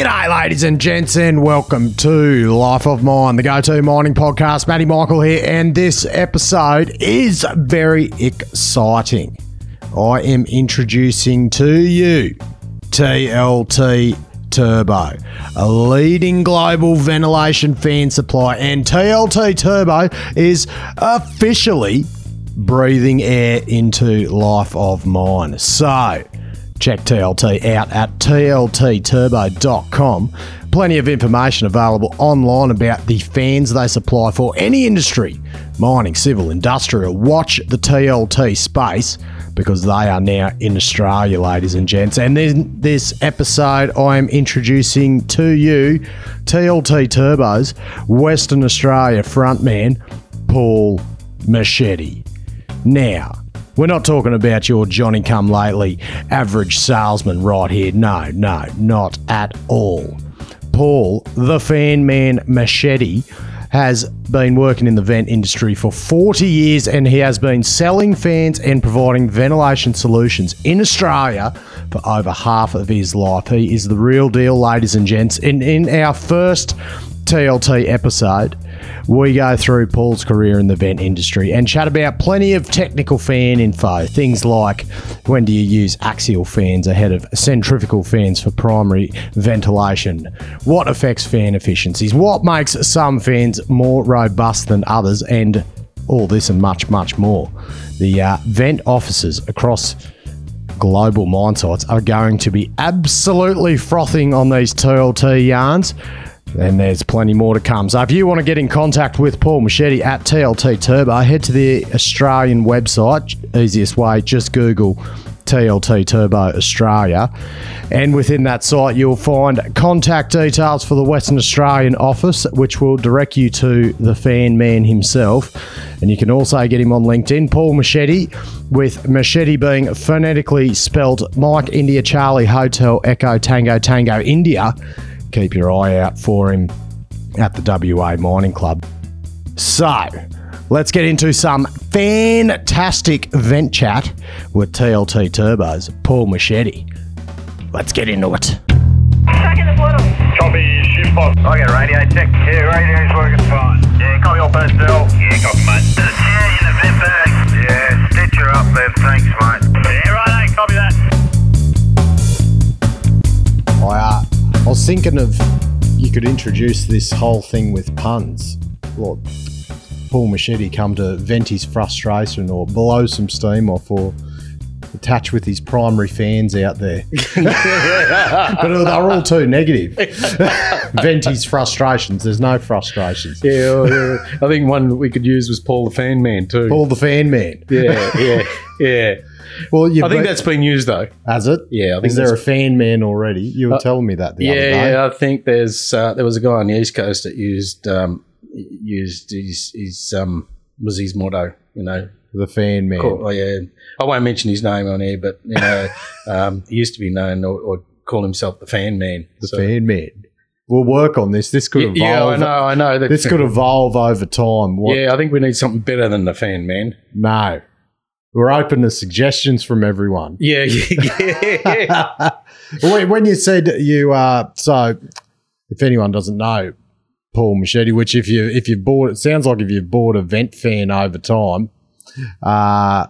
G'day, ladies and gents, and welcome to Life of Mine, the go to mining podcast. Matty Michael here, and this episode is very exciting. I am introducing to you TLT Turbo, a leading global ventilation fan supply, and TLT Turbo is officially breathing air into Life of Mine. So, check TLT out at tltturbo.com. Plenty of information available online about the fans they supply for any industry mining, civil, industrial. Watch the TLT space because they are now in Australia, ladies and gents. And then this episode, I am introducing to you TLT Turbos Western Australia frontman Paul Michetti. Now, we're not talking about your Johnny come lately average salesman right here. No, no, not at all. Paul, the fan man Michetti, has been working in the vent industry for 40 years and he has been selling fans and providing ventilation solutions in Australia for over half of his life. He is the real deal, ladies and gents. And in our first TLT episode, we go through Paul's career in the vent industry and chat about plenty of technical fan info. Things like when do you use axial fans ahead of centrifugal fans for primary ventilation? What affects fan efficiencies? What makes some fans more robust than others? And all this and much, much more. The uh, vent offices across global mine sites are going to be absolutely frothing on these TLT yarns. And there's plenty more to come. So if you want to get in contact with Paul Michetti at TLT Turbo, head to the Australian website. Easiest way, just Google TLT Turbo Australia. And within that site, you'll find contact details for the Western Australian office, which will direct you to the fan man himself. And you can also get him on LinkedIn, Paul Michetti, with Michetti being phonetically spelled Mike India Charlie Hotel Echo Tango Tango India keep your eye out for him at the WA Mining Club. So, let's get into some fantastic vent chat with TLT Turbos, Paul Michetti. Let's get into it. Second the portal. Copy, shift box. I get radio check. Yeah, radio's working fine. Yeah, copy all personnel. Yeah, copy, mate. There's a chair in the vent bag. Yeah, stitch her up there. Thanks, mate. Yeah, right, copy that. I, uh, I was thinking of you could introduce this whole thing with puns. What Paul Michetti come to vent his frustration or blow some steam off or attach with his primary fans out there. but they're all too negative. vent his frustrations. There's no frustrations. Yeah, yeah. I think one we could use was Paul the Fan Man too. Paul the fan man. Yeah, yeah, yeah. Well, you I think that's been used though. has it. Yeah, I think Is there a that's- fan man already? You were telling me that the Yeah, other day. yeah. I think there's uh, there was a guy on the east coast that used um, used his his um was his motto. You know, The fan man. Call- oh, yeah. I won't mention his name on here, but you know, um, he used to be known or, or call himself the Fan Man. The So- fan man. We'll work on this. This could Yeah, evolve. yeah, I know, I know. This could evolve over time. What? Yeah, I think we need something better than the Fan Man. No. We're open to suggestions from everyone. Yeah, yeah, yeah. when, when you said you uh so if anyone doesn't know Paul Michetti, which if you if you've bought it sounds like if you've bought a vent fan over time, uh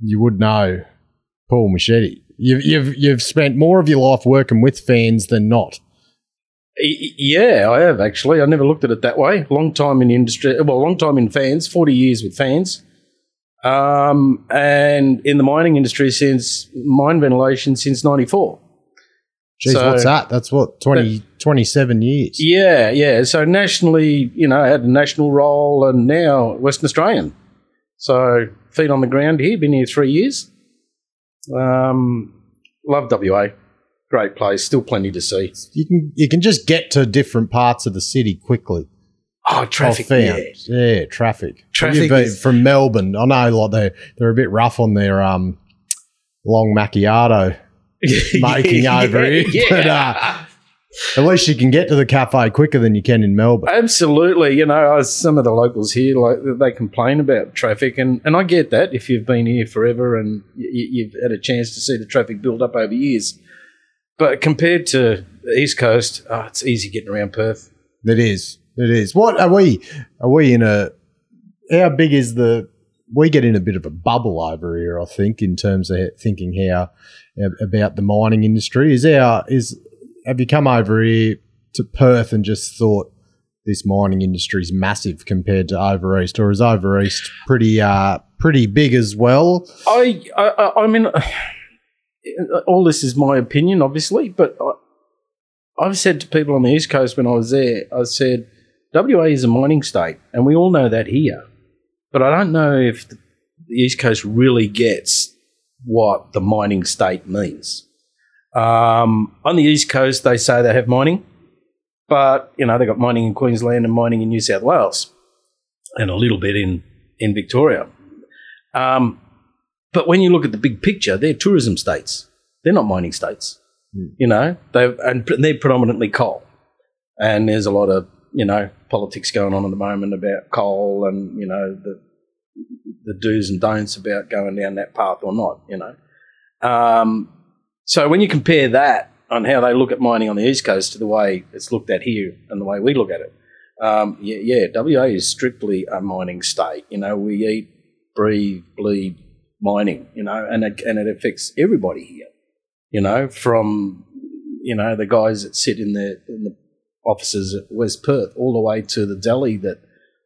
you would know Paul Michetti. You've you've you've spent more of your life working with fans than not. Yeah, I have actually. I never looked at it that way. Long time in the industry. Well, long time in fans. Forty years with fans. Um, and in the mining industry since mine ventilation since '94. Jeez, So- what's that? That's what 20, 27 years. Yeah, yeah. So nationally, you know, I had a national role, and now Western Australian. So feet on the ground here. Been here three years. Um, love WA. Great place. Still plenty to see. You can you can just get to different parts of the city quickly. Oh, traffic. Yeah. Yeah, traffic. Traffic is- from Melbourne. I know, like they're they're a bit rough on their um long macchiato making over here, Yeah. but uh, at least you can get to the cafe quicker than you can in Melbourne. Absolutely, you know, I- some of the locals here like they complain about traffic, and, and I get that if you've been here forever and y- you've had a chance to see the traffic build up over years. But compared to the East Coast, oh, it's easy getting around Perth. It is. It is. What are we? Are we in a? How big is the? We get in a bit of a bubble over here, I think, in terms of thinking how about the mining industry. Is our is have you come over here to Perth and just thought this mining industry is massive compared to over east, or is over east pretty uh pretty big as well? I, I, I- mean, all this is my opinion, obviously, but I, I've said to people on the East Coast when I was there, I said, WA is a mining state, and we all know that here. But I don't know if the East Coast really gets what the mining state means. Um, on the East Coast, they say they have mining, but you know they've got mining in Queensland and mining in New South Wales, and a little bit in in Victoria. Um, but when you look at the big picture, they're tourism states. They're not mining states. You know, they and they're predominantly coal. And there's a lot of you know politics going on at the moment about coal and you know the the do's and don'ts about going down that path or not. You know, um, so when you compare that on how they look at mining on the east coast to the way it's looked at here and the way we look at it, um, yeah, yeah, WA is strictly a mining state. You know, we eat, breathe, bleed mining. You know, and it, and it affects everybody here. You know, from you know the guys that sit in the in the offices at West Perth, all the way to the deli that,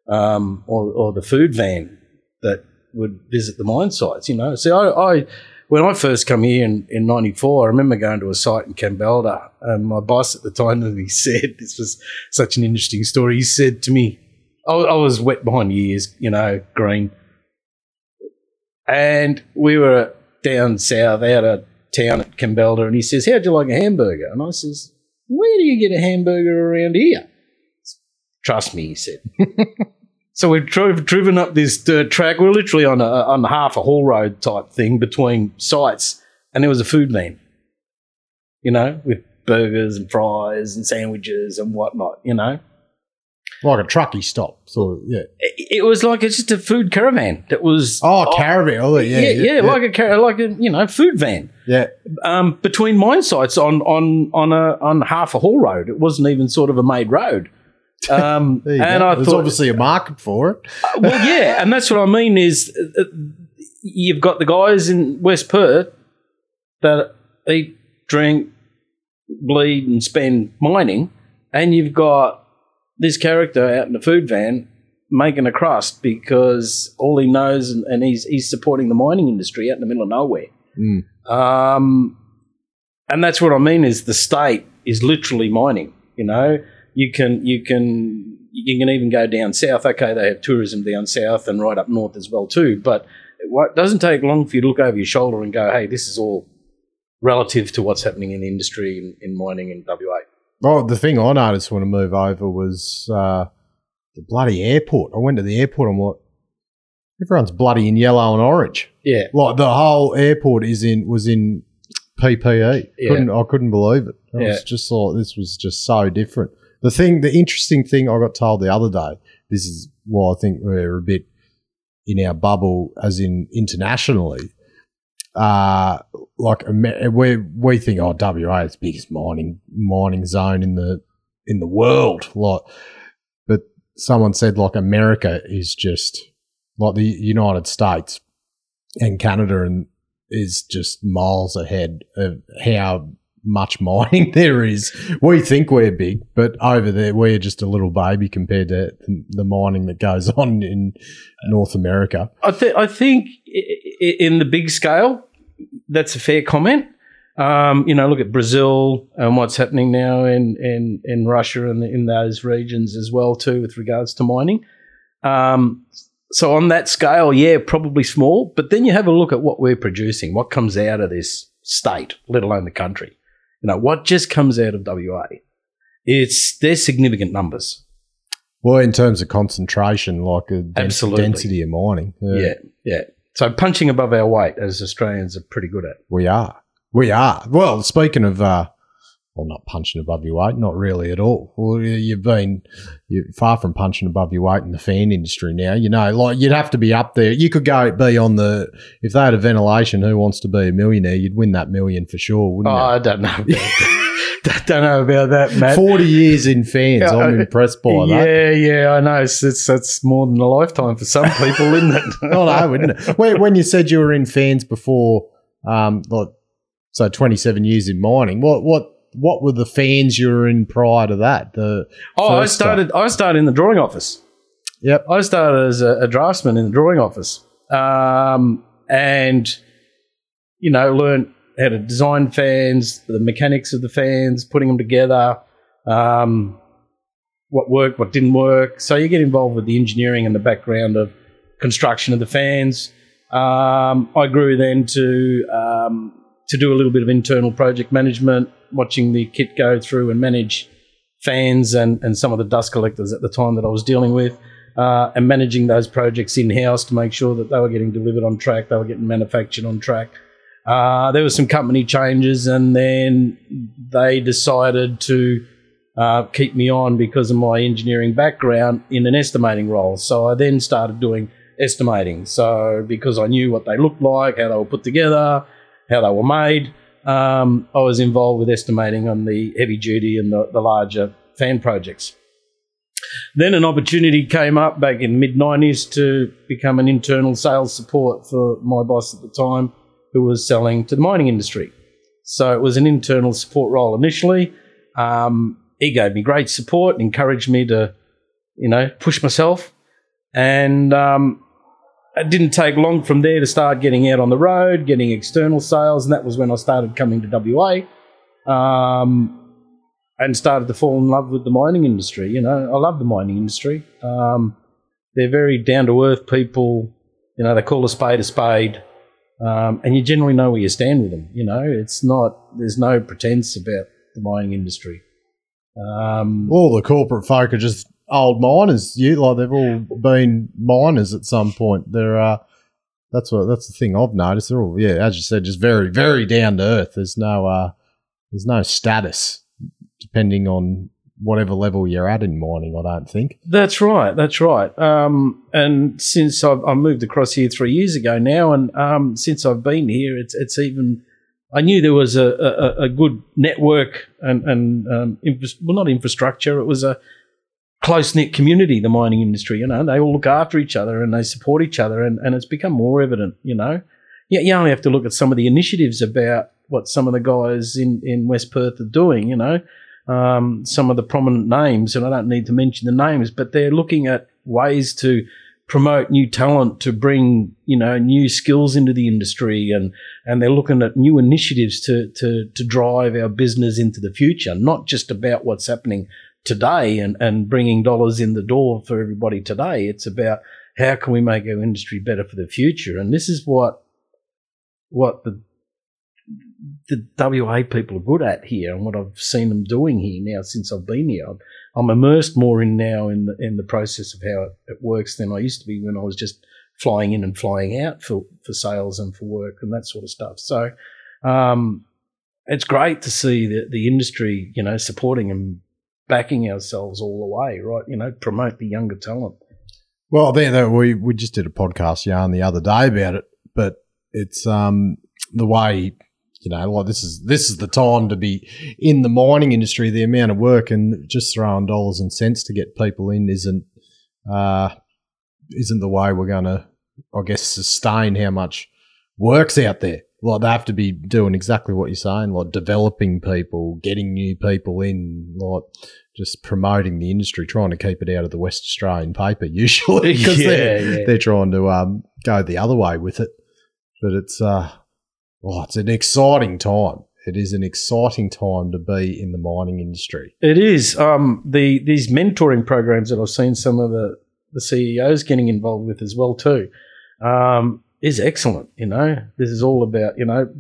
um, or or the food van that would visit the mine sites. You know, see, I, I when I first come here in, in 94, I remember going to a site in Kambalda and my boss at the time, he said, this was such an interesting story. He said to me, I, I was wet behind the ears, you know, green. And we were down south out of town at Kambalda and he says, how'd you like a hamburger? And I says, where do you get a hamburger around here? Trust me, he said. So we've drove, driven up this dirt track. We're literally on a on half a haul road type thing between sites, and there was a food van. You know, with burgers and fries and sandwiches and whatnot. You know, Like a trucky stop, sort of. Yeah. it, it was like it's just a food caravan that was. Oh, caravan. Oh, yeah, yeah, yeah, yeah, like a car- like a you know food van yeah. um, between mine sites on on on a on half a haul road. It wasn't even sort of a made road. Um, and go. I There's thought, obviously a market for it. well, yeah, and that's what I mean is uh, uh, you've got the guys in West Perth that eat, drink, bleed, and spend mining, and you've got this character out in the food van making a crust because all he knows, and, and he's he's supporting the mining industry out in the middle of nowhere. Um, and that's what I mean is the state is literally mining. You know, you can you can you can even go down south. Okay, they have tourism down south and right up north as well too. But it doesn't take long for you to look over your shoulder and go, "Hey, this is all relative to what's happening in the industry in, in mining in WA." Oh, the thing I noticed when I moved over was uh, the bloody airport. I went to the airport and what? Everyone's bloody in yellow and orange. Yeah, Like the whole airport is in was in PPE. Yeah. Couldn't I couldn't believe it. I Yeah. was just thought this was just so different. The thing, the interesting thing I got told the other day. This is why I think we're a bit in our bubble, as in internationally. Uh like we we think oh WA is the biggest mining mining zone in the in the world. Like, but someone said like America is just like the United States and Canada and is just miles ahead of how much mining there is. We think we're big, but over there we're just a little baby compared to the mining that goes on in North America. I, I think in the big scale, that's a fair comment. Um, you know, look at Brazil and what's happening now in, in, in Russia and in those regions as well too, with regards to mining. Um, so on that scale, yeah, probably small. But then you have a look at what we're producing, what comes out of this state, let alone the country. You know, what just comes out of WA. It's there's significant numbers. Well, in terms of concentration, like a den- Absolutely. density of mining, Yeah, yeah. So punching above our weight as Australians are pretty good at. we are. We are. Well, speaking of uh, well, not punching above your weight, not really at all. Well, you- you've been you're far from punching above your weight in the fan industry now. You know, like you'd have to be up there. You could go be on the if they had a ventilation. Who wants to be a millionaire? You'd win that million for sure, wouldn't oh, you? I don't know. That. don't know about that. Matt. Forty years in fans. Yeah, I'm impressed by that. yeah, yeah, I know. It's, it's that's more than a lifetime for some people, isn't it? Oh no, wouldn't it? When, when you said you were in fans before, um, like so twenty seven years in mining, what what what were the fans you were in prior to that? The Oh, I started. I started in the drawing office. Yep. I started as a, a draftsman in the drawing office, um, and you know, learned how to design fans, the mechanics of the fans, putting them together, um, what worked, what didn't work. So you get involved with the engineering and the background of construction of the fans. Um, I grew then to um, to do a little bit of internal project management, watching the kit go through and manage fans and, and some of the dust collectors at the time that I was dealing with, uh, and managing those projects in house to make sure that they were getting delivered on track, they were getting manufactured on track. Uh, there were some company changes, and then they decided to uh, keep me on because of my engineering background in an estimating role. So I then started doing estimating. So because I knew what they looked like, how they were put together, how they were made, um, I was involved with estimating on the heavy duty and the, the larger fan projects. Then an opportunity came up back in mid 90s to become an internal sales support for my boss at the time, who was selling to the mining industry. So it was an internal support role initially. Um, he gave me great support, encouraged me to, you know, push myself, and um, it didn't take long from there to start getting out on the road, getting external sales, and that was when I started coming to WA, um, and started to fall in love with the mining industry. You know, I love the mining industry. Um, they're very down to earth people. You know, they call a spade a spade, um, and you generally know where you stand with them. You know, it's not there's no pretense about the mining industry. Um, all the corporate folk are just old miners. You like they've all been miners at some point. They're uh, that's what that's the thing I've noticed. They're all yeah, as you said, just very very down to earth. There's no uh, there's no status depending on whatever level you're at in mining. I don't think. That's right. That's right. Um, and since I've, I moved across here three years ago now, and um, since I've been here, it's it's even. I knew there was a, a, a good network and and um, infra- well, not infrastructure. It was a close knit community. The mining industry, you know, they all look after each other and they support each other, and, and it's become more evident. You know, yeah, you only have to look at some of the initiatives about what some of the guys in in West Perth are doing. You know, um, some of the prominent names, and I don't need to mention the names, but they're looking at ways to promote new talent to bring you know new skills into the industry and and they're looking at new initiatives to to to drive our business into the future not just about what's happening today and and bringing dollars in the door for everybody today it's about how can we make our industry better for the future and this is what what the the WA people are good at here and what I've seen them doing here now since I've been here. I'm, I'm immersed more in now in the, in the process of how it, it works than I used to be when I was just flying in and flying out for, for sales and for work and that sort of stuff. So um, it's great to see the, the industry, you know, supporting and backing ourselves all the way, right? You know, promote the younger talent. Well, then that we we just did a podcast yarn the other day about it, but it's um the way you know like this is this is the time to be in the mining industry. The amount of work and just throwing dollars and cents to get people in isn't uh isn't the way we're going to I guess sustain how much work's out there. Like they have to be doing exactly what you're saying, like developing people, getting new people in, like just promoting the industry, trying to keep it out of the West Australian paper usually because Yeah, they're, yeah. they're trying to um, go the other way with it. But it's uh, oh, it's an exciting time. It is an exciting time to be in the mining industry. It is um, the these mentoring programs that I've seen some of the, the CEOs getting involved with as well too um, is excellent. You know, this is all about you know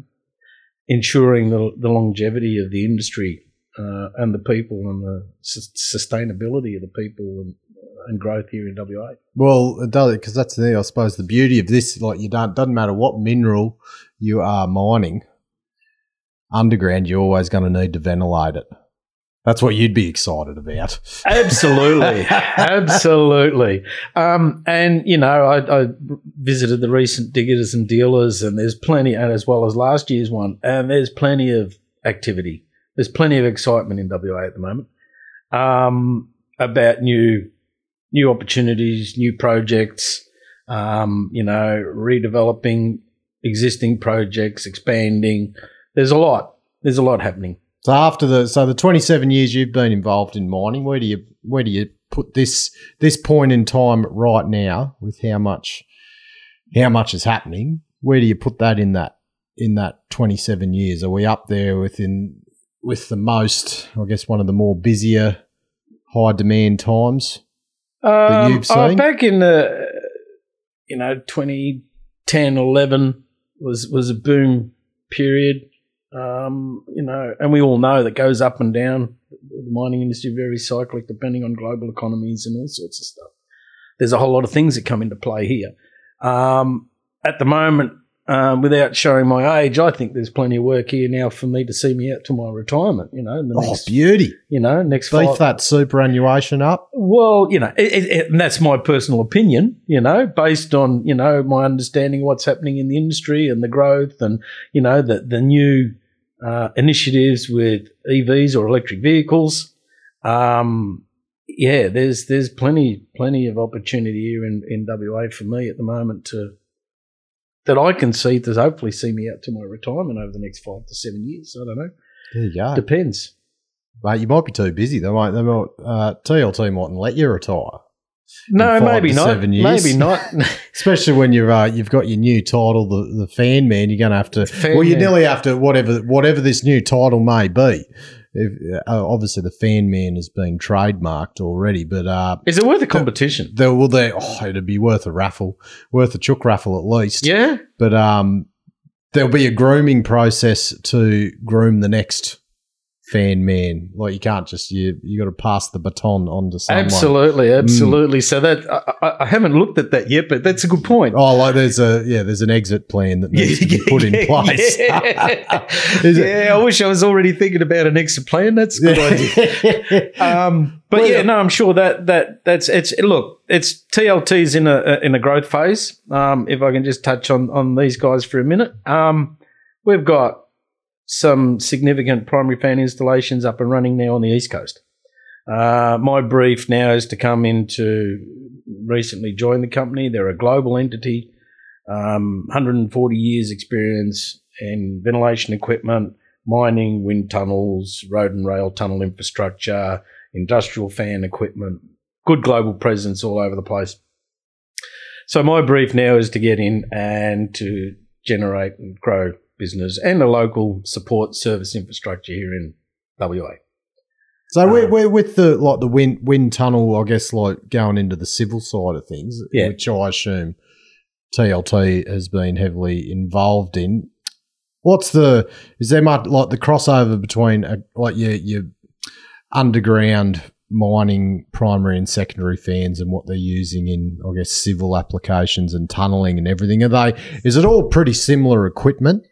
ensuring the, the longevity of the industry uh, and the people and the sus- sustainability of the people and, and growth here in WA. Well, it does because that's the. I suppose the beauty of this, like you don't doesn't matter what mineral you are mining. underground, you're always going to need to ventilate it. That's what you'd be excited about. Absolutely, absolutely. Um, and you know, I, I visited the recent diggers and dealers, and there's plenty, and as well as last year's one, and there's plenty of activity. There's plenty of excitement in WA at the moment um, about new new opportunities, new projects. Um, you know, redeveloping existing projects, expanding. There's a lot. There's a lot happening. So after the so the 27 years you've been involved in mining, where do you where do you put this this point in time right now with how much how much is happening? Where do you put that in that in that 27 years? Are we up there within with the most? I guess one of the more busier, high demand times. Um, you've seen? oh, back in the you know 2010 11 was was a boom period um, you know and we all know that goes up and down the mining industry very cyclic depending on global economies and all sorts of stuff there's a whole lot of things that come into play here um, at the moment um, without showing my age I think there's plenty of work here now for me to see me out to my retirement you know in the Oh, next, beauty! you know next Beef five, that superannuation up. well, you know, it, it- and that's my personal opinion, you know, based on, you know, my understanding of what's happening in the industry and the growth and, you know, the, the new uh, initiatives with EVs or electric vehicles. Um, yeah, there's there's plenty plenty of opportunity here in, in WA for me at the moment to that I can see to hopefully see me out to my retirement over the next five to seven years. I don't know. There you go. Depends. Mate, you might be too busy. They might. They might. Uh, TLT mightn't let you retire, No, maybe not. Maybe not. especially when you've uh, you've got your new title, the the fan man. You're going to have to. Fan well, you nearly have to whatever whatever this new title may be. If, uh, obviously, the fan man has been trademarked already, but uh, Is it worth a competition? there will there. Oh, it'd be worth a raffle, worth a chook raffle at least. Yeah. But um, there'll be a grooming process to groom the next fan man. Like you can't just you you got to pass the baton on to someone. Absolutely, absolutely. So that I, I- haven't looked at that yet, but that's a good point. Oh, like there's a yeah, there's an exit plan that needs to be put in place. Yeah, Yeah, I wish I was already thinking about an exit plan. That's a good idea. Um, but Well, yeah, no, I'm sure that that that's it's look, it's TLT's in a in a growth phase. Um, if I can just touch on on these guys for a minute, um, we've got some significant primary fan installations up and running now on the east coast. Uh, my brief now is to come in to recently join the company. They're a global entity, um, 140 years experience in ventilation equipment, mining, wind tunnels, road and rail tunnel infrastructure, industrial fan equipment, good global presence all over the place. So my brief now is to get in and to generate and grow business and a local support service infrastructure here in WA. So we're, we're with the like the wind wind tunnel, I guess, like going into the civil side of things, Yeah. which I assume TLT has been heavily involved in. What's the is there much like the crossover between uh, like your your underground mining primary and secondary fans and what they're using in I guess civil applications and tunneling and everything? Are they is it all pretty similar equipment?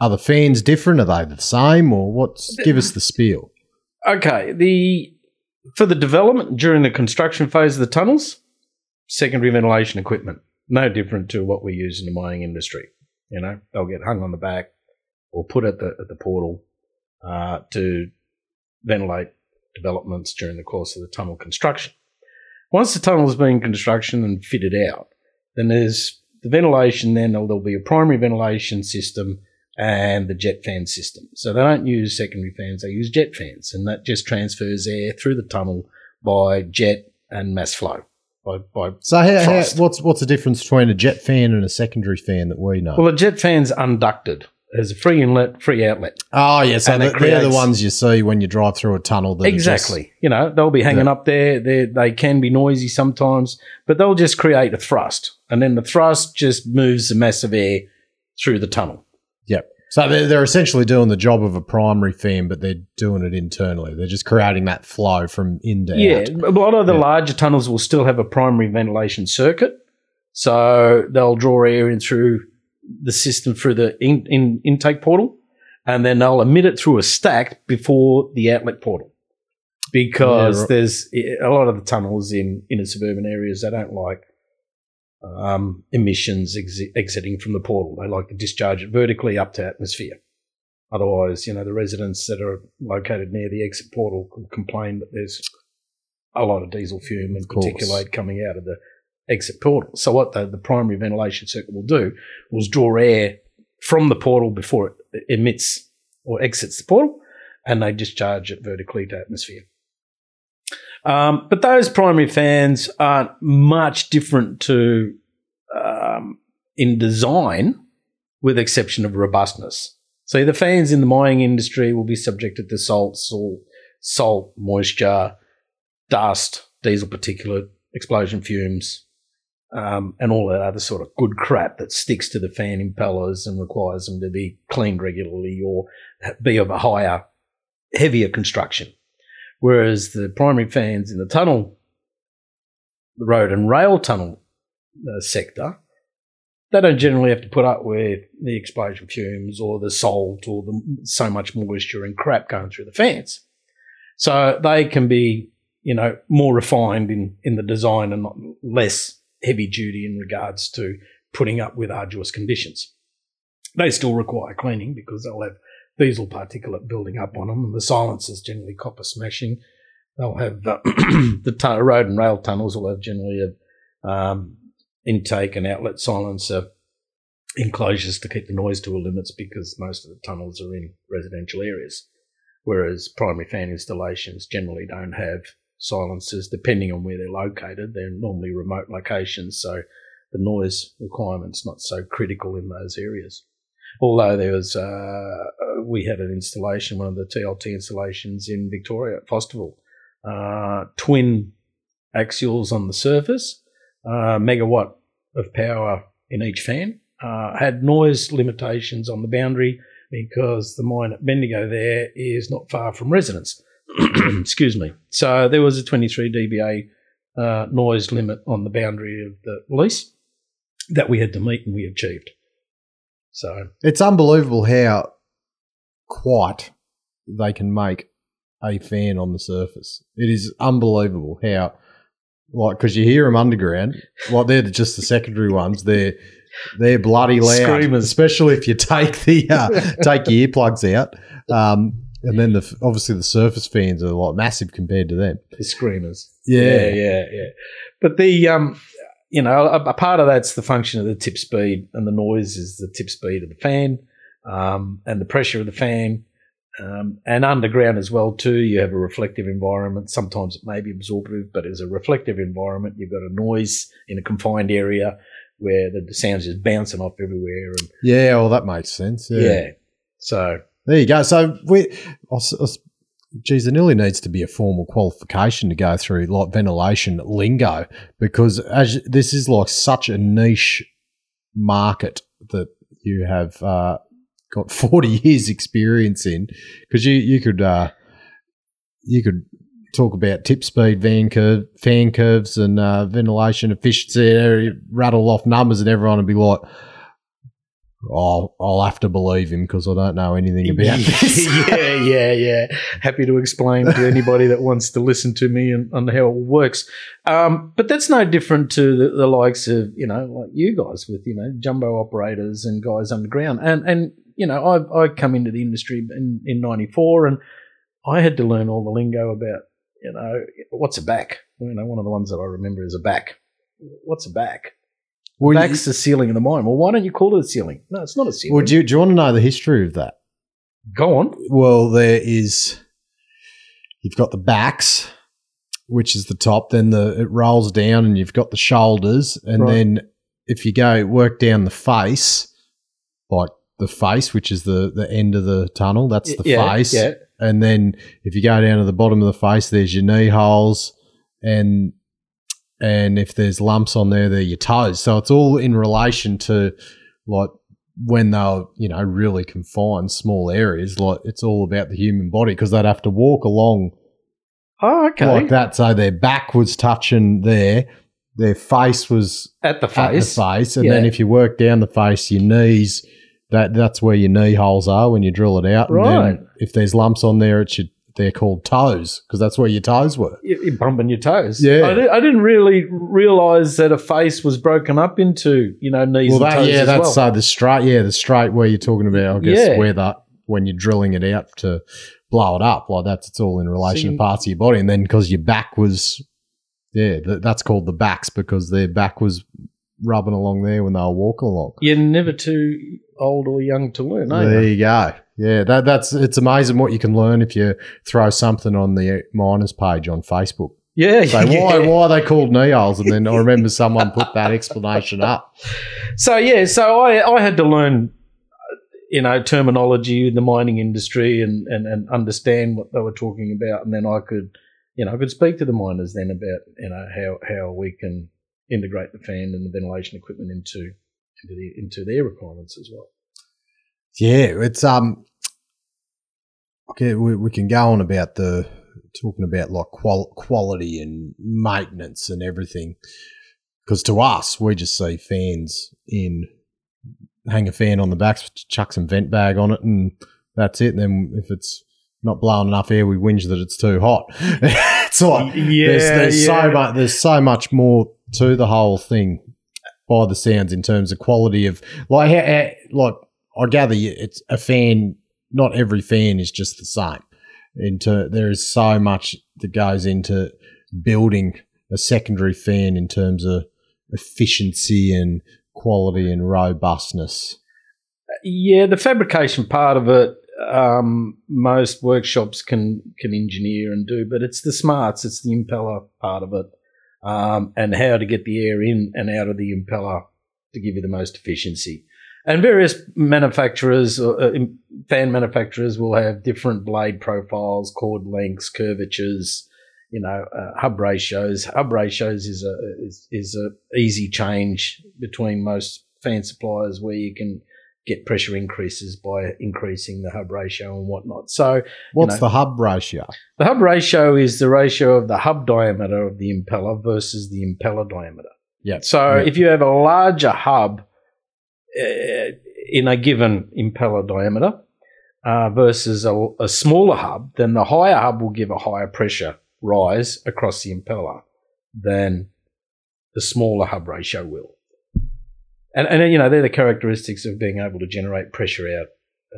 Are the fans different? Are they the same, or what's? Give us the spiel. Okay, the for the development during the construction phase of the tunnels, secondary ventilation equipment, no different to what we use in the mining industry. You know, they'll get hung on the back or put at the at the portal uh, to ventilate developments during the course of the tunnel construction. Once the tunnel has been construction and fitted out, then there's the ventilation. Then there'll be a primary ventilation system and the jet fan system. So they don't use secondary fans, they use jet fans, and that just transfers air through the tunnel by jet and mass flow. By, by So, how, how, what's what's the difference between a jet fan and a secondary fan that we know? well, a jet fan's unducted. There's a free inlet, free outlet. oh, yeah. So and the, it they're the ones you see when you drive through a tunnel. That are just- Exactly. you know, they'll be hanging Yeah. up there. They they can be noisy sometimes, but they'll just create a thrust, and then the thrust just moves the mass of air through the tunnel. Yep. So they're, they're essentially doing the job of a primary fan, but they're doing it internally. They're just creating that flow from in to Yeah, out. a lot of the Yeah. larger tunnels will still have a primary ventilation circuit, so they'll draw air in through the system through the in, in, intake portal, and then they'll emit it through a stack before the outlet portal. Because Yeah, right. there's eh, a lot of the tunnels in inner suburban areas, they don't like um, emissions exi- exiting from the portal. They like to discharge it vertically up to atmosphere. Otherwise, you know, the residents that are located near the exit portal can complain that there's a lot of diesel fume and particulate coming out of the exit portal. So what the, the primary ventilation circuit will do was draw air from the portal before it emits or exits the portal, and they discharge it vertically to atmosphere. Um, but those primary fans aren't much different to um, in design, with exception of robustness. So the fans in the mining industry will be subjected to salts or salt, moisture, dust, diesel particulate, explosion fumes, um, and all that other sort of good crap that sticks to the fan impellers and requires them to be cleaned regularly or be of a higher, heavier construction. Whereas the primary fans in the tunnel, the road and rail tunnel uh, sector, they don't generally have to put up with the explosion fumes or the salt or the so much moisture and crap going through the fans. So they can be, you know, more refined in, in the design and not less heavy duty in regards to putting up with arduous conditions. They still require cleaning because they'll have diesel particulate building up on them, and the silencers generally copper smashing. They'll have uh, the tu- road and rail tunnels will have generally a um, intake and outlet silencer enclosures to keep the noise to a limits because most of the tunnels are in residential areas, whereas primary fan installations generally don't have silencers depending on where they're located. They're normally remote locations, so the noise requirement's not so critical in those areas. Although there was, uh, we had an installation, one of the TLT installations in Victoria at Fosterville, uh, twin axials on the surface, uh, megawatt of power in each fan. Uh, had noise limitations on the boundary because the mine at Bendigo there is not far from residents. Excuse me. So there was a 23 dBA uh, noise limit on the boundary of the lease that we had to meet and we achieved. So It's unbelievable how quiet they can make a fan on the surface. It is unbelievable how, like, because you hear them underground, like they're just the secondary ones. They're they're bloody loud, Screamers. especially if you take the uh, take your earplugs out. Um, and then the obviously the surface fans are like massive compared to them. the screamers. Yeah. yeah, yeah, yeah. But the um, you know, a, a part of that's the function of the tip speed, and the noise is the tip speed of the fan, um, and the pressure of the fan, um, and underground as well too. You have a reflective environment. Sometimes it may be absorptive, but as a reflective environment, you've got a noise in a confined area where the sound's just bouncing off everywhere, and Yeah, well, that makes sense. yeah. So There you go. So we, I s- I s- geez, there nearly needs to be a formal qualification to go through like ventilation lingo because as this is like such a niche market that you have uh, got forty years experience in because you you could uh, you could talk about tip speed, van curve, fan curves, and uh, ventilation efficiency. Rattle off numbers, and everyone would be like. Oh, I'll have to believe him because I don't know anything about this. yeah, yeah, yeah. Happy to explain to anybody that wants to listen to me and on how it works. Um, but that's no different to the, the likes of you know like you guys with you know jumbo operators and guys underground. And and you know I I come into the industry in in '94 and I had to learn all the lingo about you know what's a back. You know one of the ones that I remember is a back. What's a back? Well, you- the ceiling of the mine. Well, why don't you call it a ceiling? No, it's not a ceiling. Well, do you, do you want to know the history of that? Go on. Well, there is. You've got the backs, which is the top. Then the it rolls down, and you've got the shoulders, and Right. then if you go work down the face, like the face, which is the the end of the tunnel, that's the yeah, face. Yeah. And then if you go down to the bottom of the face, there's your knee holes, and and if there's lumps on there, they're your toes. So it's all in relation to like when they're you know really confined small areas. Like it's all about the human body because they'd have to walk along Oh, okay. like that, so their back was touching there. Their face was At the at the face. face, and then if you work down the face, your knees that that's where your knee holes are when you drill it out. And Right. then if there's lumps on there, it should they're called toes because that's where your toes were. You- You're bumping your toes. Yeah. I, di- I didn't really realize that a face was broken up into, you know, knees Well, and that, toes yeah, as that's well. so the straight. Yeah, the straight where you're talking about. I guess Yeah. where that when you're drilling it out to blow it up, like that's it's all in relation So you- to parts of your body, and then because your back was, yeah, th- that's called the backs because their back was rubbing along there when they were walking along. You're never too old or young to learn, are There you? you go. Yeah, that, that's it's amazing what you can learn if you throw something on the miners page on Facebook. Yeah, Say yeah. why why are they called knee holes? And then I remember someone put that explanation up. So yeah, so I I had to learn, you know, terminology in the mining industry and, and and understand what they were talking about, and then I could, you know, I could speak to the miners then about you know how how we can integrate the fan and the ventilation equipment into into the into their requirements as well. Yeah, it's um. Okay, we, we can go on about the talking about like qual- quality and maintenance and everything, because to us we just see fans in hang a fan on the back, chuck some vent bag on it, and that's it. And then if it's not blowing enough air, we whinge that it's too hot. it's like Yeah, there's, there's yeah. so much there's so much more to the whole thing by the sounds in terms of quality of like how, how- like I gather it's a fan. Not every fan is just the same. Into there is so much that goes into building a secondary fan in terms of efficiency and quality and robustness. Yeah, the fabrication part of it, um, most workshops can can engineer and do, but it's the smarts, it's the impeller part of it, um, and how to get the air in and out of the impeller to give you the most efficiency. And various manufacturers, uh, uh, fan manufacturers, will have different blade profiles, chord lengths, curvatures, you know, uh, hub ratios. Hub ratios is a is, is a easy change between most fan suppliers where you can get pressure increases by increasing the hub ratio and whatnot. So What's know- the hub ratio? the hub ratio is the ratio of the hub diameter of the impeller versus the impeller diameter. Yeah. So Yeah. if you have a larger hub uh, in a given impeller diameter uh, versus a, a smaller hub, then the higher hub will give a higher pressure rise across the impeller than the smaller hub ratio will. And, and you know, they're the characteristics of being able to generate pressure out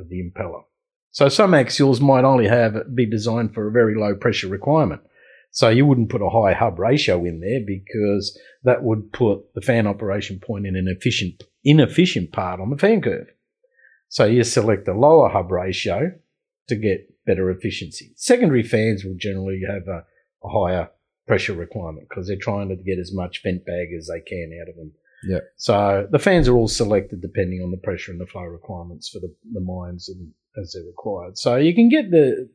of the impeller. So some axials might only have be designed for a very low pressure requirement. So you wouldn't put a high hub ratio in there because that would put the fan operation point in an efficient inefficient part on the fan curve. So you select a lower hub ratio to get better efficiency. Secondary fans will generally have a, a higher pressure requirement because they're trying to get as much vent bag as they can out of them. Yeah. So the fans are all selected depending on the pressure and the flow requirements for the, the mines and as they're required. So you can get the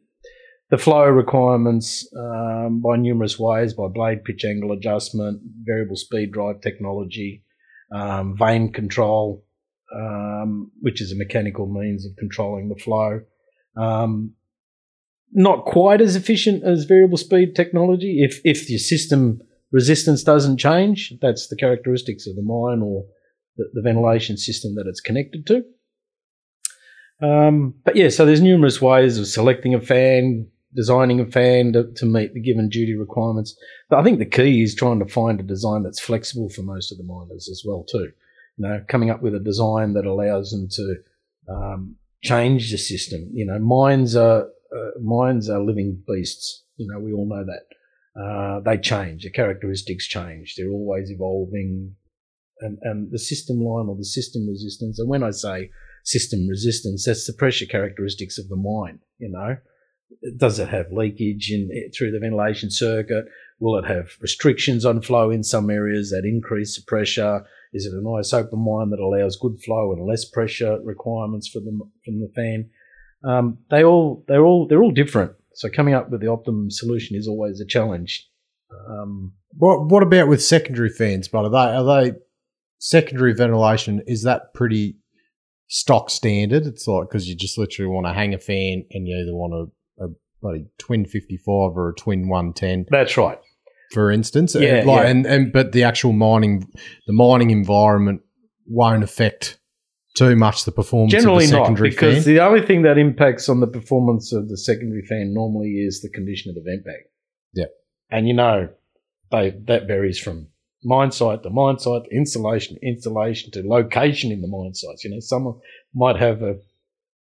the flow requirements um, by numerous ways by blade pitch angle adjustment, variable speed drive technology, um, vane control, um, which is a mechanical means of controlling the flow. Um, not quite as efficient as variable speed technology. If if your system resistance doesn't change, that's the characteristics of the mine or the, the ventilation system that it's connected to. Um, but yeah, so there's numerous ways of selecting a fan, designing a fan to, to meet the given duty requirements. But I think the key is trying to find a design that's flexible for most of the miners as well too. You know, coming up with a design that allows them to um, change the system. You know, mines are uh, mines are living beasts. You know, we all know that. Uh, they change. The characteristics change. They're always evolving, and and the system line or the system resistance. And when I say system resistance, that's the pressure characteristics of the mine. You know, does it have leakage in through the ventilation circuit? Will it have restrictions on flow in some areas that increase the pressure? Is it a nice open mine that allows good flow and less pressure requirements for the from the fan? Um, they all they're all they're all different. So coming up with the optimum solution is always a challenge. Um, What What about with secondary fans? But are they are they secondary ventilation? Is that pretty stock standard? It's like because you just literally want to hang a fan and you either want a, a bloody twin fifty five or a twin one ten, that's right. for instance. Yeah, like, yeah. And and but the actual mining the mining environment won't affect too much the performance Generally of the not, because fan? the only thing that impacts on the performance of the secondary fan normally is the condition of the vent bag. Yeah. And you know, they that varies from mine site to mine site, to installation, to installation to location in the mine sites. You know, some might have a,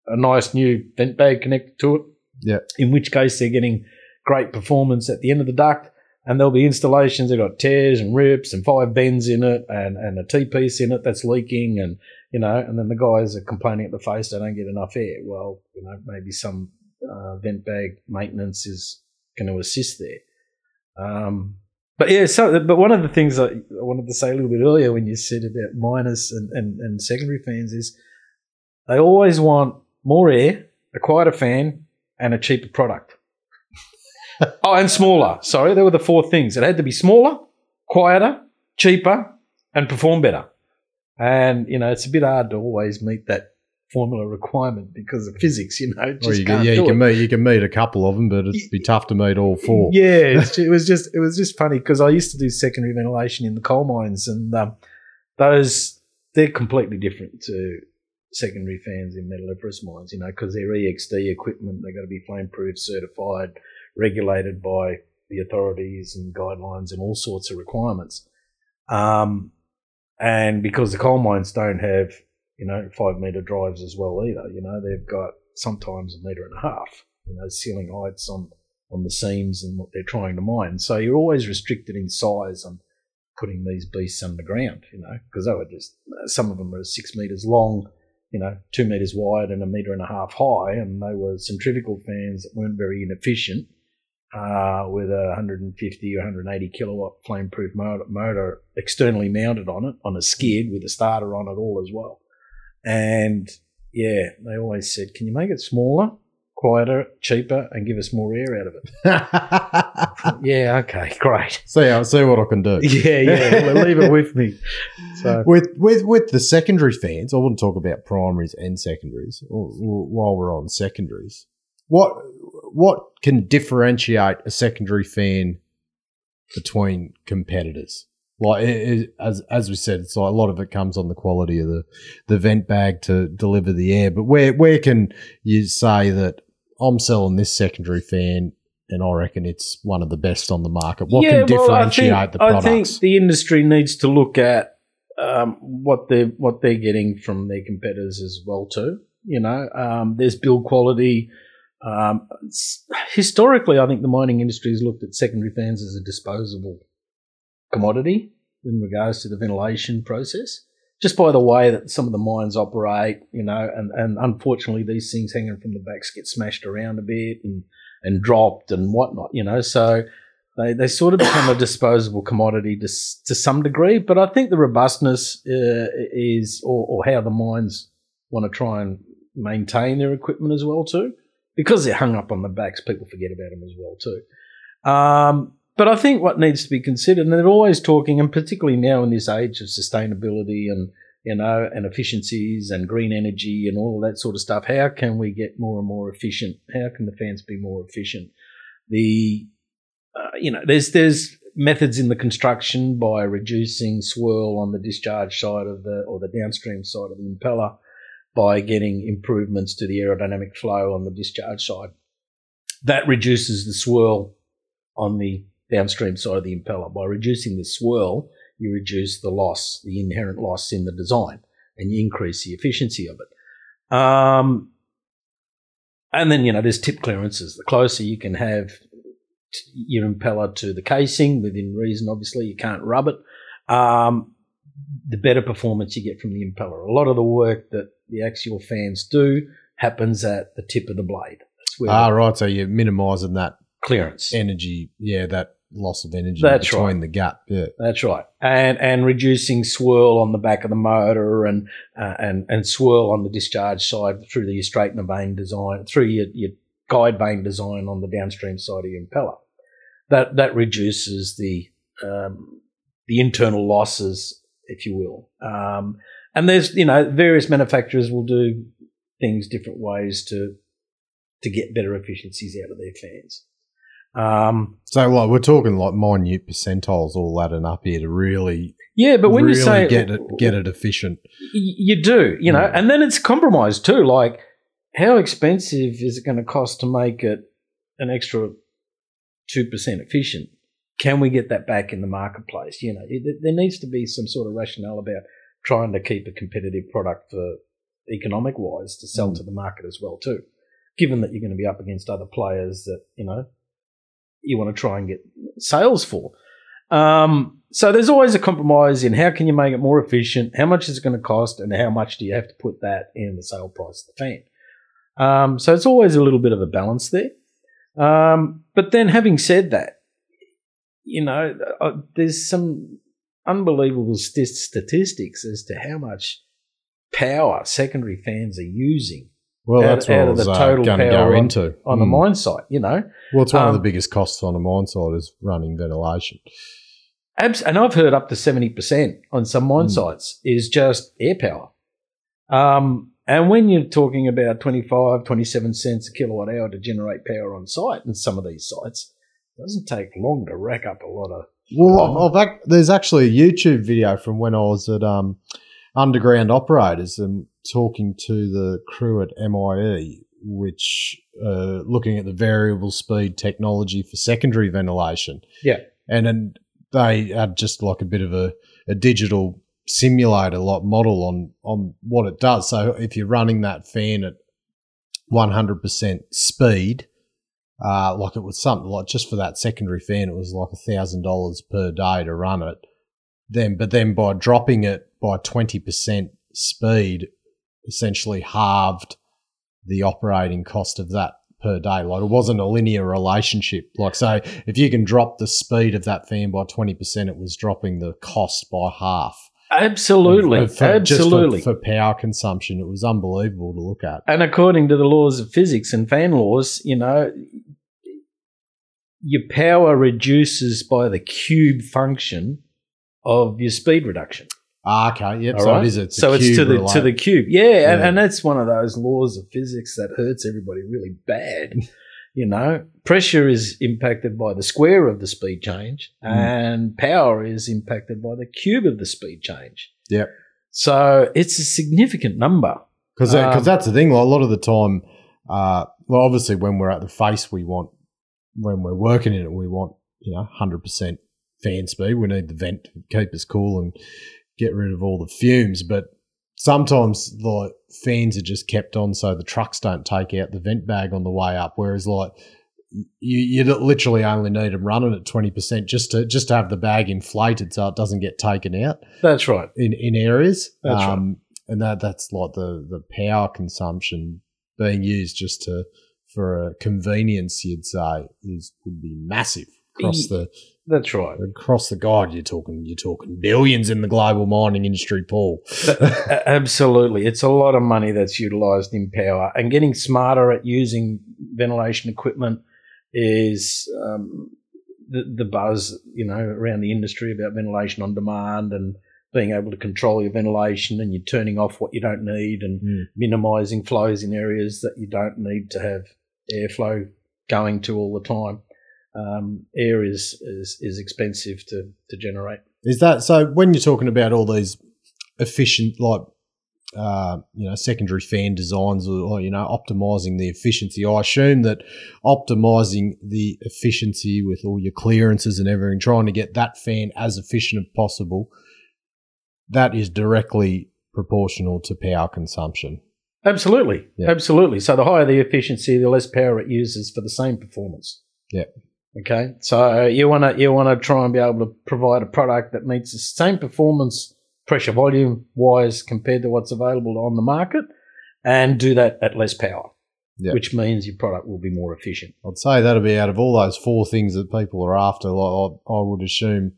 a nice new vent bag connected to it. Yep. In which case they're getting great performance at the end of the duct. And there'll be installations that got tears and rips and five bends in it and, and a T piece in it that's leaking and you know, and then the guys are complaining at the face they don't get enough air. Well, you know, maybe some uh, vent bag maintenance is going to assist there. Um, but yeah, so but one of the things I, wanted to say a little bit earlier when you said about miners and, and, and secondary fans is they always want more air, a quieter fan, and a cheaper product. oh, and smaller. Sorry, there were the four things. It had to be smaller, quieter, cheaper, and perform better. And you know, it's a bit hard to always meet that formula requirement because of physics. You know, just you can, yeah, you can it. meet you can meet a couple of them, but it'd be tough to meet all four. Yeah, it was just it was just funny because I used to do secondary ventilation in the coal mines, and um, those they're completely different to secondary fans in metalliferous mines. You know, because they're EXD equipment, they've got to be flameproof certified, regulated by the authorities and guidelines and all sorts of requirements. Um, and because the coal mines don't have you know five meter drives as well either, you know they've got sometimes a meter and a half. You know, ceiling heights on on the seams and what they're trying to mine. So you're always restricted in size on putting these beasts underground, you know, because they were just, some of them were six metres long, you know, two metres wide and a metre and a half high, and they were centrifugal fans that weren't very inefficient. Uh, with a 150 or 180 kilowatt flame-proof motor, motor externally mounted on it on a skid with a starter on it all as well. And yeah, they always said, "Can you make it smaller, quieter, cheaper, and give us more air out of it?" Yeah, okay, great. see, I'll see what I can do. Yeah, yeah, well, leave it with me. So With with with the secondary fans, I wouldn't talk about primaries and secondaries while we're on secondaries. What what can differentiate a secondary fan between competitors? Like it, as as we said, it's like a lot of it comes on the quality of the the vent bag to deliver the air. But where where can you say that I'm selling this secondary fan and I reckon it's one of the best on the market? What can well, I differentiate think- the I think the industry needs to look at um, what they what they're getting from their competitors as well too. You know, um, there's build quality. Um, historically, I think the mining industry has looked at secondary fans as a disposable commodity in regards to the ventilation process. Just by the way that some of the mines operate, you know, and, and unfortunately these things hanging from the backs get smashed around a bit and, and dropped and whatnot, you know. So they, they sort of become a disposable commodity to, to some degree. But I think the robustness uh, is, or, or how the mines want to try and maintain their equipment as well too, because they're hung up on the backs. People forget about them as well too. Um, but I think what needs to be considered, and they're always talking, and particularly now in this age of sustainability and you know, and efficiencies and green energy and all that sort of stuff. How can we get more and more efficient? How can the fans be more efficient? The uh, you know, there's there's methods in the construction by reducing swirl on the discharge side of the or the downstream side of the impeller by getting improvements to the aerodynamic flow on the discharge side. That reduces the swirl on the downstream side of the impeller. By reducing the swirl, you reduce the loss, the inherent loss in the design, and you increase the efficiency of it. Um, and then, you know, there's tip clearances. The closer you can have your impeller to the casing, within reason, obviously, you can't rub it, um, the better performance you get from the impeller. A lot of the work that the axial fans do happens at the tip of the blade. That's where Ah, right. So you're minimising that clearance. energy, yeah, that loss of energy That's between right. the gap. Yeah. That's right, and and reducing swirl on the back of the motor, and uh, and and swirl on the discharge side through the straightener vane design, through your, your guide vane design on the downstream side of your impeller. That that reduces the um, the internal losses, if you will. Um, and there's you know various manufacturers will do things different ways to to get better efficiencies out of their fans. Um, So like we're talking like minute percentiles all adding up here to really Yeah, but when really you say get it get it efficient. You do, you know, Mm. and then it's compromised too. Like, how expensive is it going to cost to make it an extra two percent efficient? Can we get that back in the marketplace? You know, it, there needs to be some sort of rationale about trying to keep a competitive product for economic wise to sell Mm. to the market as well too. Given that you're going to be up against other players that you know you want to try and get sales for. Um, so there's always a compromise in how can you make it more efficient, how much is it going to cost, and how much do you have to put that in the sale price of the fan. Um, so it's always a little bit of a balance there. Um, but then, having said that, you know, uh, there's some unbelievable st- statistics as to how much power secondary fans are using Well, Out- that's out of the was total to power go on- into on the Mm. mine site. You know, Well, it's one of the Um, biggest costs on a mine site is running ventilation. Abs- and I've heard up to 70% on some mine Mm. sites is just air power. Um, and when you're talking about 25, 27 cents a kilowatt hour to generate power on site in some of these sites, it doesn't take long to rack up a lot of. Well, I've, I've, ac- there's actually a YouTube video from when I was at um, Underground Operators and talking to the crew at MIE, which uh, looking at the variable speed technology for secondary ventilation. Yeah. and then they had just like a bit of a, a digital simulator like model on on what it does. So if you're running that fan at 100% speed, uh, like it was something like just for that secondary fan, it was like a thousand dollars per day to run it. Then, but then by dropping it by 20% speed, essentially halved the operating cost of that per day. Like it wasn't a linear relationship. Like say, if you can drop the speed of that fan by 20%, it was dropping the cost by half. Absolutely. For- just for- absolutely. For, power consumption, it was unbelievable to look at. and according to the laws of physics and fan laws, you know, your power reduces by the cube function of your speed reduction. Ah, okay, yep. All so right? it is. It's so it's to the to the cube. Yeah, And, Yeah. and that's one of those laws of physics that hurts everybody really bad. You know, pressure is impacted by the square of the speed change, Mm. and power is impacted by the cube of the speed change. Yep. So it's a significant number. Because Um, that's the thing. Like a lot of the time, uh, well, obviously when we're at the face, we want when we're working in it, we want you know hundred percent fan speed. We need the vent to keep us cool and get rid of all the fumes. But sometimes the fans are just kept on so the trucks don't take out the vent bag on the way up. Whereas like you, you literally only need them running at twenty percent just to just to have the bag inflated so it doesn't get taken out That's right. in, in areas. That's right. um, And that that's like the, the power consumption being used just to for a convenience, you'd say, is would be massive across the That's right. across the god. You're talking you're talking billions in the global mining industry, Paul. Absolutely. It's a lot of money that's utilized in power and getting smarter at using ventilation equipment is um, the, the buzz, you know, around the industry about ventilation on demand and being able to control your ventilation and you're turning off what you don't need and Mm. minimizing flows in areas that you don't need to have airflow going to all the time. Um, air is, is, is expensive to, to generate. Is that so? When you're talking about all these efficient, like uh, you know, secondary fan designs, or, or you know, optimizing the efficiency, I assume that optimizing the efficiency with all your clearances and everything, trying to get that fan as efficient as possible, that is directly proportional to power consumption. Absolutely, Yeah. absolutely. So the higher the efficiency, the less power it uses for the same performance. Yep. Okay. So uh, you want to you want to try and be able to provide a product that meets the same performance, pressure volume wise compared to what's available on the market, and do that at less power. Which means your product will be more efficient. I'd say that'll be out of all those four things that people are after. Like I, I would assume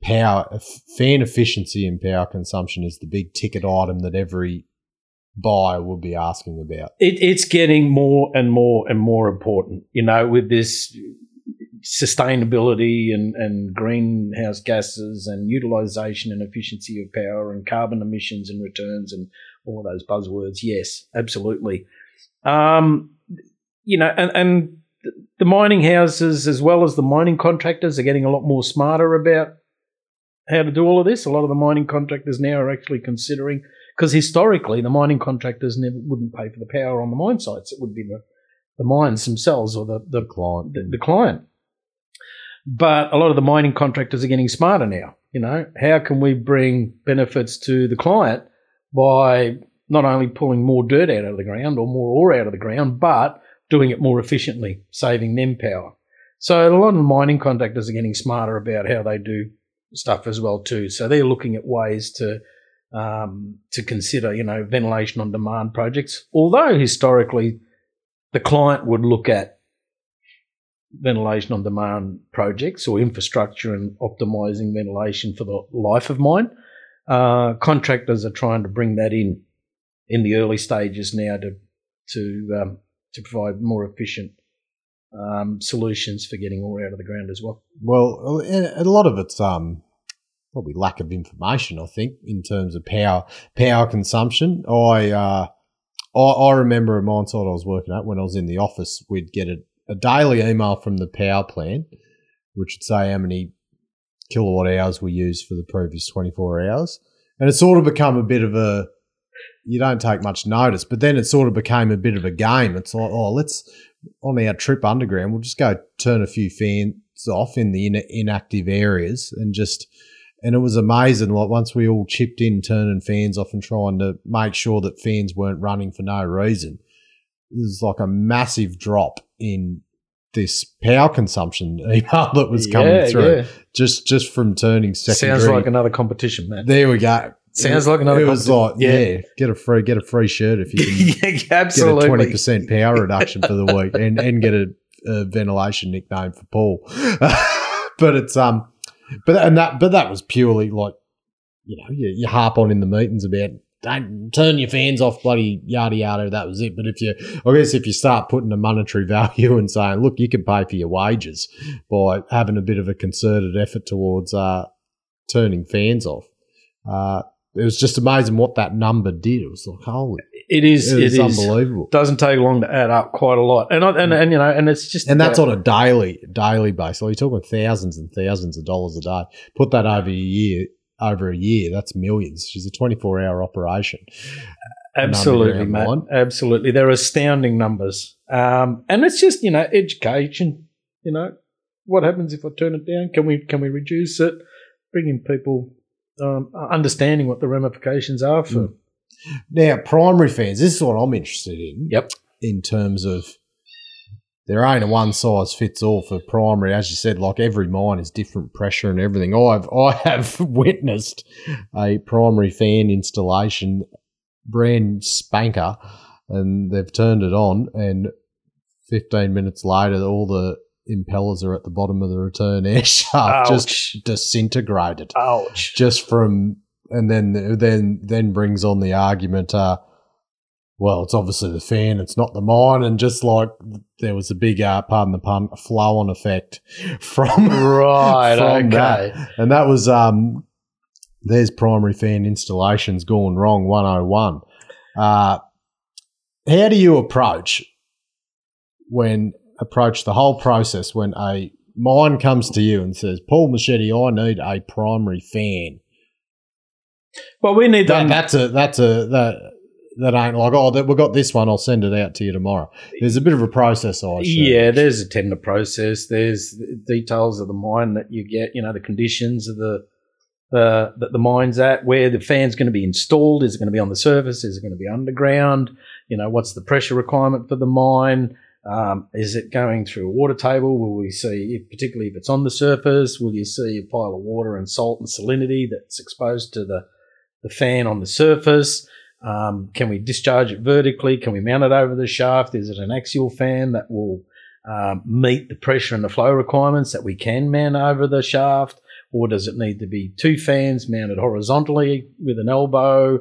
power, fan efficiency, and power consumption is the big ticket item that every buyer will be asking about. It, it's getting more and more and more important. You know, with this sustainability and, and greenhouse gases and utilization and efficiency of power and carbon emissions and returns and all those buzzwords. Yes, absolutely. Um, you know, and, and the mining houses as well as the mining contractors are getting a lot more smarter about how to do all of this. A lot of the mining contractors now are actually considering because historically the mining contractors never wouldn't pay for the power on the mine sites. It would be the, the mines themselves or the, the client. the, the client. But a lot of the mining contractors are getting smarter now. You know, how can we bring benefits to the client by not only pulling more dirt out of the ground or more ore out of the ground, but doing it more efficiently, saving them power. So a lot of mining contractors are getting smarter about how they do stuff as well too. So they're looking at ways to um, to consider, you know, ventilation on demand projects. Although historically, the client would look at ventilation on demand projects or infrastructure and optimizing ventilation for the life of mine. Uh, contractors are trying to bring that in in the early stages now to to um, to provide more efficient um, solutions for getting ore out of the ground as well. Well, a lot of it's um, probably lack of information. I think in terms of power power consumption. I uh, I, I remember a mine site I was working at when I was in the office. We'd get a, a daily email from the power plant, which would say how many kilowatt hours we used for the previous twenty four hours, and it sort of become a bit of a you don't take much notice, but then it sort of became a bit of a game. It's like, oh, let's on our trip underground, we'll just go turn a few fans off in the in- inactive areas and just. And it was amazing. Like once we all chipped in, turning fans off and trying to make sure that fans weren't running for no reason. There's like a massive drop in this power consumption email that was coming Yeah, through yeah. just just from turning secondary. Sounds like another competition, man. there we go. Sounds like another It was like, competition. yeah. get a free get a free shirt if you can yeah, get a absolutely. twenty percent power reduction for the week, and and get a, a ventilation nickname for Paul. but it's um, but and that but that was purely like, you know, you, you harp on in the meetings about don't turn your fans off, bloody yada yada. That was it. But if you, I guess, if you start putting a monetary value and saying, look, you can pay for your wages by having a bit of a concerted effort towards uh, turning fans off. Uh, it was just amazing what that number did. It was like, holy, It is. it It is unbelievable. Doesn't take long to add up quite a lot, and I, and and you know, and it's just And that's on a daily daily basis. Like you're talking thousands and thousands of dollars a day. Put that over a year, over a year, that's millions. She's a 24 hour operation. Absolutely, mine. Absolutely, they're astounding numbers, um, and it's just you know education. You know, what happens if I turn it down? Can we can we reduce it? Bringing people um, understanding what the ramifications are for. Mm. Now, primary fans, this is what I'm interested in. Yep. In terms of there ain't a one size fits all for primary. As you said, like every mine is different pressure and everything. I've I have witnessed a primary fan installation, brand spanker, and they've turned it on, and 15 minutes later, all the impellers are at the bottom of the return air shaft, Ouch. just disintegrated Ouch! just from and then then then brings on the argument uh well it's obviously the fan it's not the mine and just like there was a big uh pardon the pun flow on effect from Right. from okay. that. and that was um there's primary fan installations gone wrong 101 uh how do you approach when approach the whole process when a mine comes to you and says paul Michetti i need a primary fan Well, we need that, them. that's a that's a that that ain't like oh that, we got this one. I'll send it out to you tomorrow. There's a bit of a process. I. Yeah, there's a tender process. There's details of the mine that you get. You know, the conditions of the the that the mine's at, where the fan's going to be installed. Is it going to be on the surface? Is it going to be underground? You know, what's the pressure requirement for the mine? Um, is it going through a water table? Will we see, particularly if it's on the surface, will you see a pile of water and salt and salinity that's exposed to the the fan on the surface? Um, can we discharge it vertically? Can we mount it over the shaft? Is it an axial fan that will um, meet the pressure and the flow requirements that we can mount over the shaft? Or does it need to be two fans mounted horizontally with an elbow?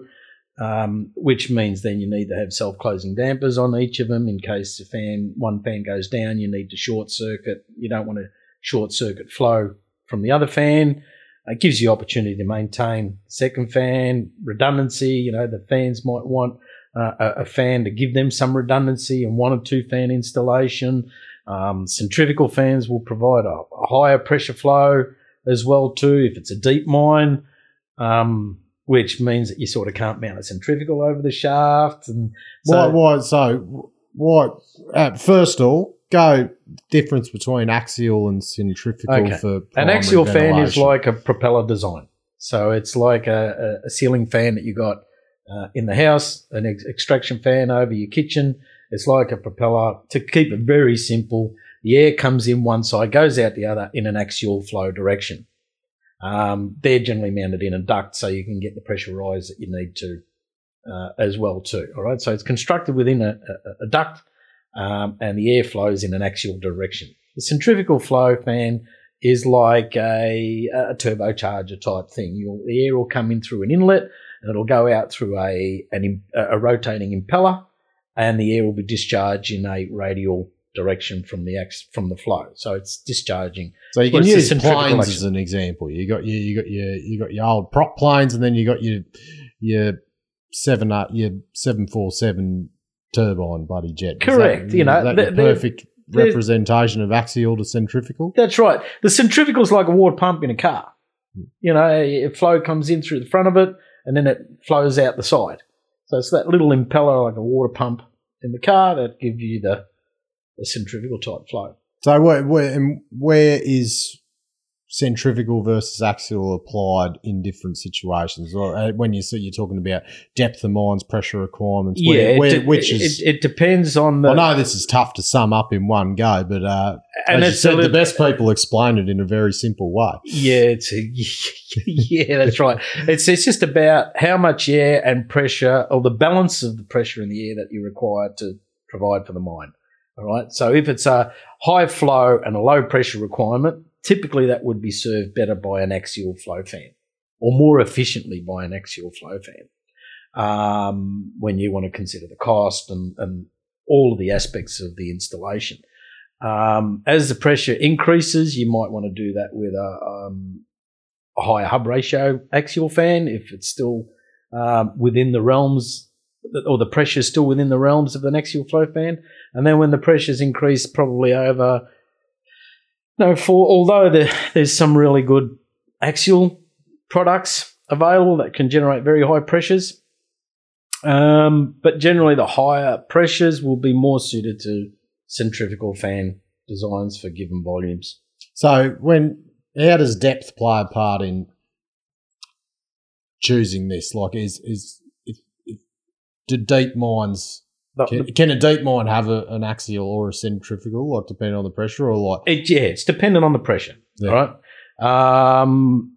Um, which means then you need to have self-closing dampers on each of them in case the fan one fan goes down. You need to short circuit. You don't want to short circuit flow from the other fan. It gives you opportunity to maintain second fan redundancy. You know the fans might want uh, a, a fan to give them some redundancy and one or two fan installation. Um, centrifugal fans will provide a, a higher pressure flow as well too. If it's a deep mine, um, which means that you sort of can't mount a centrifugal over the shaft, and why? so Why? So why? Uh, first of all, go difference between axial and centrifugal Okay. for an axial fan is like a propeller design. So it's like a, a, a ceiling fan that you got uh, in the house, an ex- extraction fan over your kitchen. It's like a propeller. To keep it very simple, the air comes in one side, goes out the other in an axial flow direction. Um, they're generally mounted in a duct, so you can get the pressure rise that you need to uh, as well too. All right, so it's constructed within a, a, a duct, um, and the air flows in an axial direction. The centrifugal flow fan is like a, a turbocharger type thing. You'll, the air will come in through an inlet, and it'll go out through a an, a rotating impeller, and the air will be discharged in a radial direction from the ax- from the flow. So it's discharging. So you can the use planes as an example. You got your you got your you got your old prop planes, and then you got your your seven uh, your seven four seven turbine bloody jet. Is Correct. That, You know, is that the- the- perfect the- representation of axial to centrifugal. That's right. The centrifugal is like a water pump in a car. You know, a flow comes in through the front of it, and then it flows out the side. So it's that little impeller like a water pump in the car that gives you the, the centrifugal type flow. So where where, and where is centrifugal versus axial applied in different situations? Or uh, when you see you're talking about depth of mines, pressure requirements, where, it where, de- which it, is. it, it depends on the I know this is tough to sum up in one go, but uh, and as you it's a said, the best people explain it in a very simple way. Yeah, it's a, yeah, that's right. It's it's just about how much air and pressure, or the balance of the pressure in the air that you require to provide for the mine. All right. So if it's a high flow and a low pressure requirement, typically that would be served better by an axial flow fan, or more efficiently by an axial flow fan. Um, when you want to consider the cost and, and all of the aspects of the installation. Um, as the pressure increases, you might want to do that with a, um, a higher hub ratio axial fan if it's still um, within the realms or the pressure is still within the realms of an axial flow fan. And then when the pressure's increased, probably over, no, for although there, there's some really good axial products available that can generate very high pressures. Um, but generally, the higher pressures will be more suited to centrifugal fan designs for given volumes. So when how does depth play a part in choosing this? Like, is is if, do deep mines The- can, can a deep mine have a, an axial or a centrifugal, like depending on the pressure, or like It, yeah, it's dependent on the pressure. Yeah. All right. Um,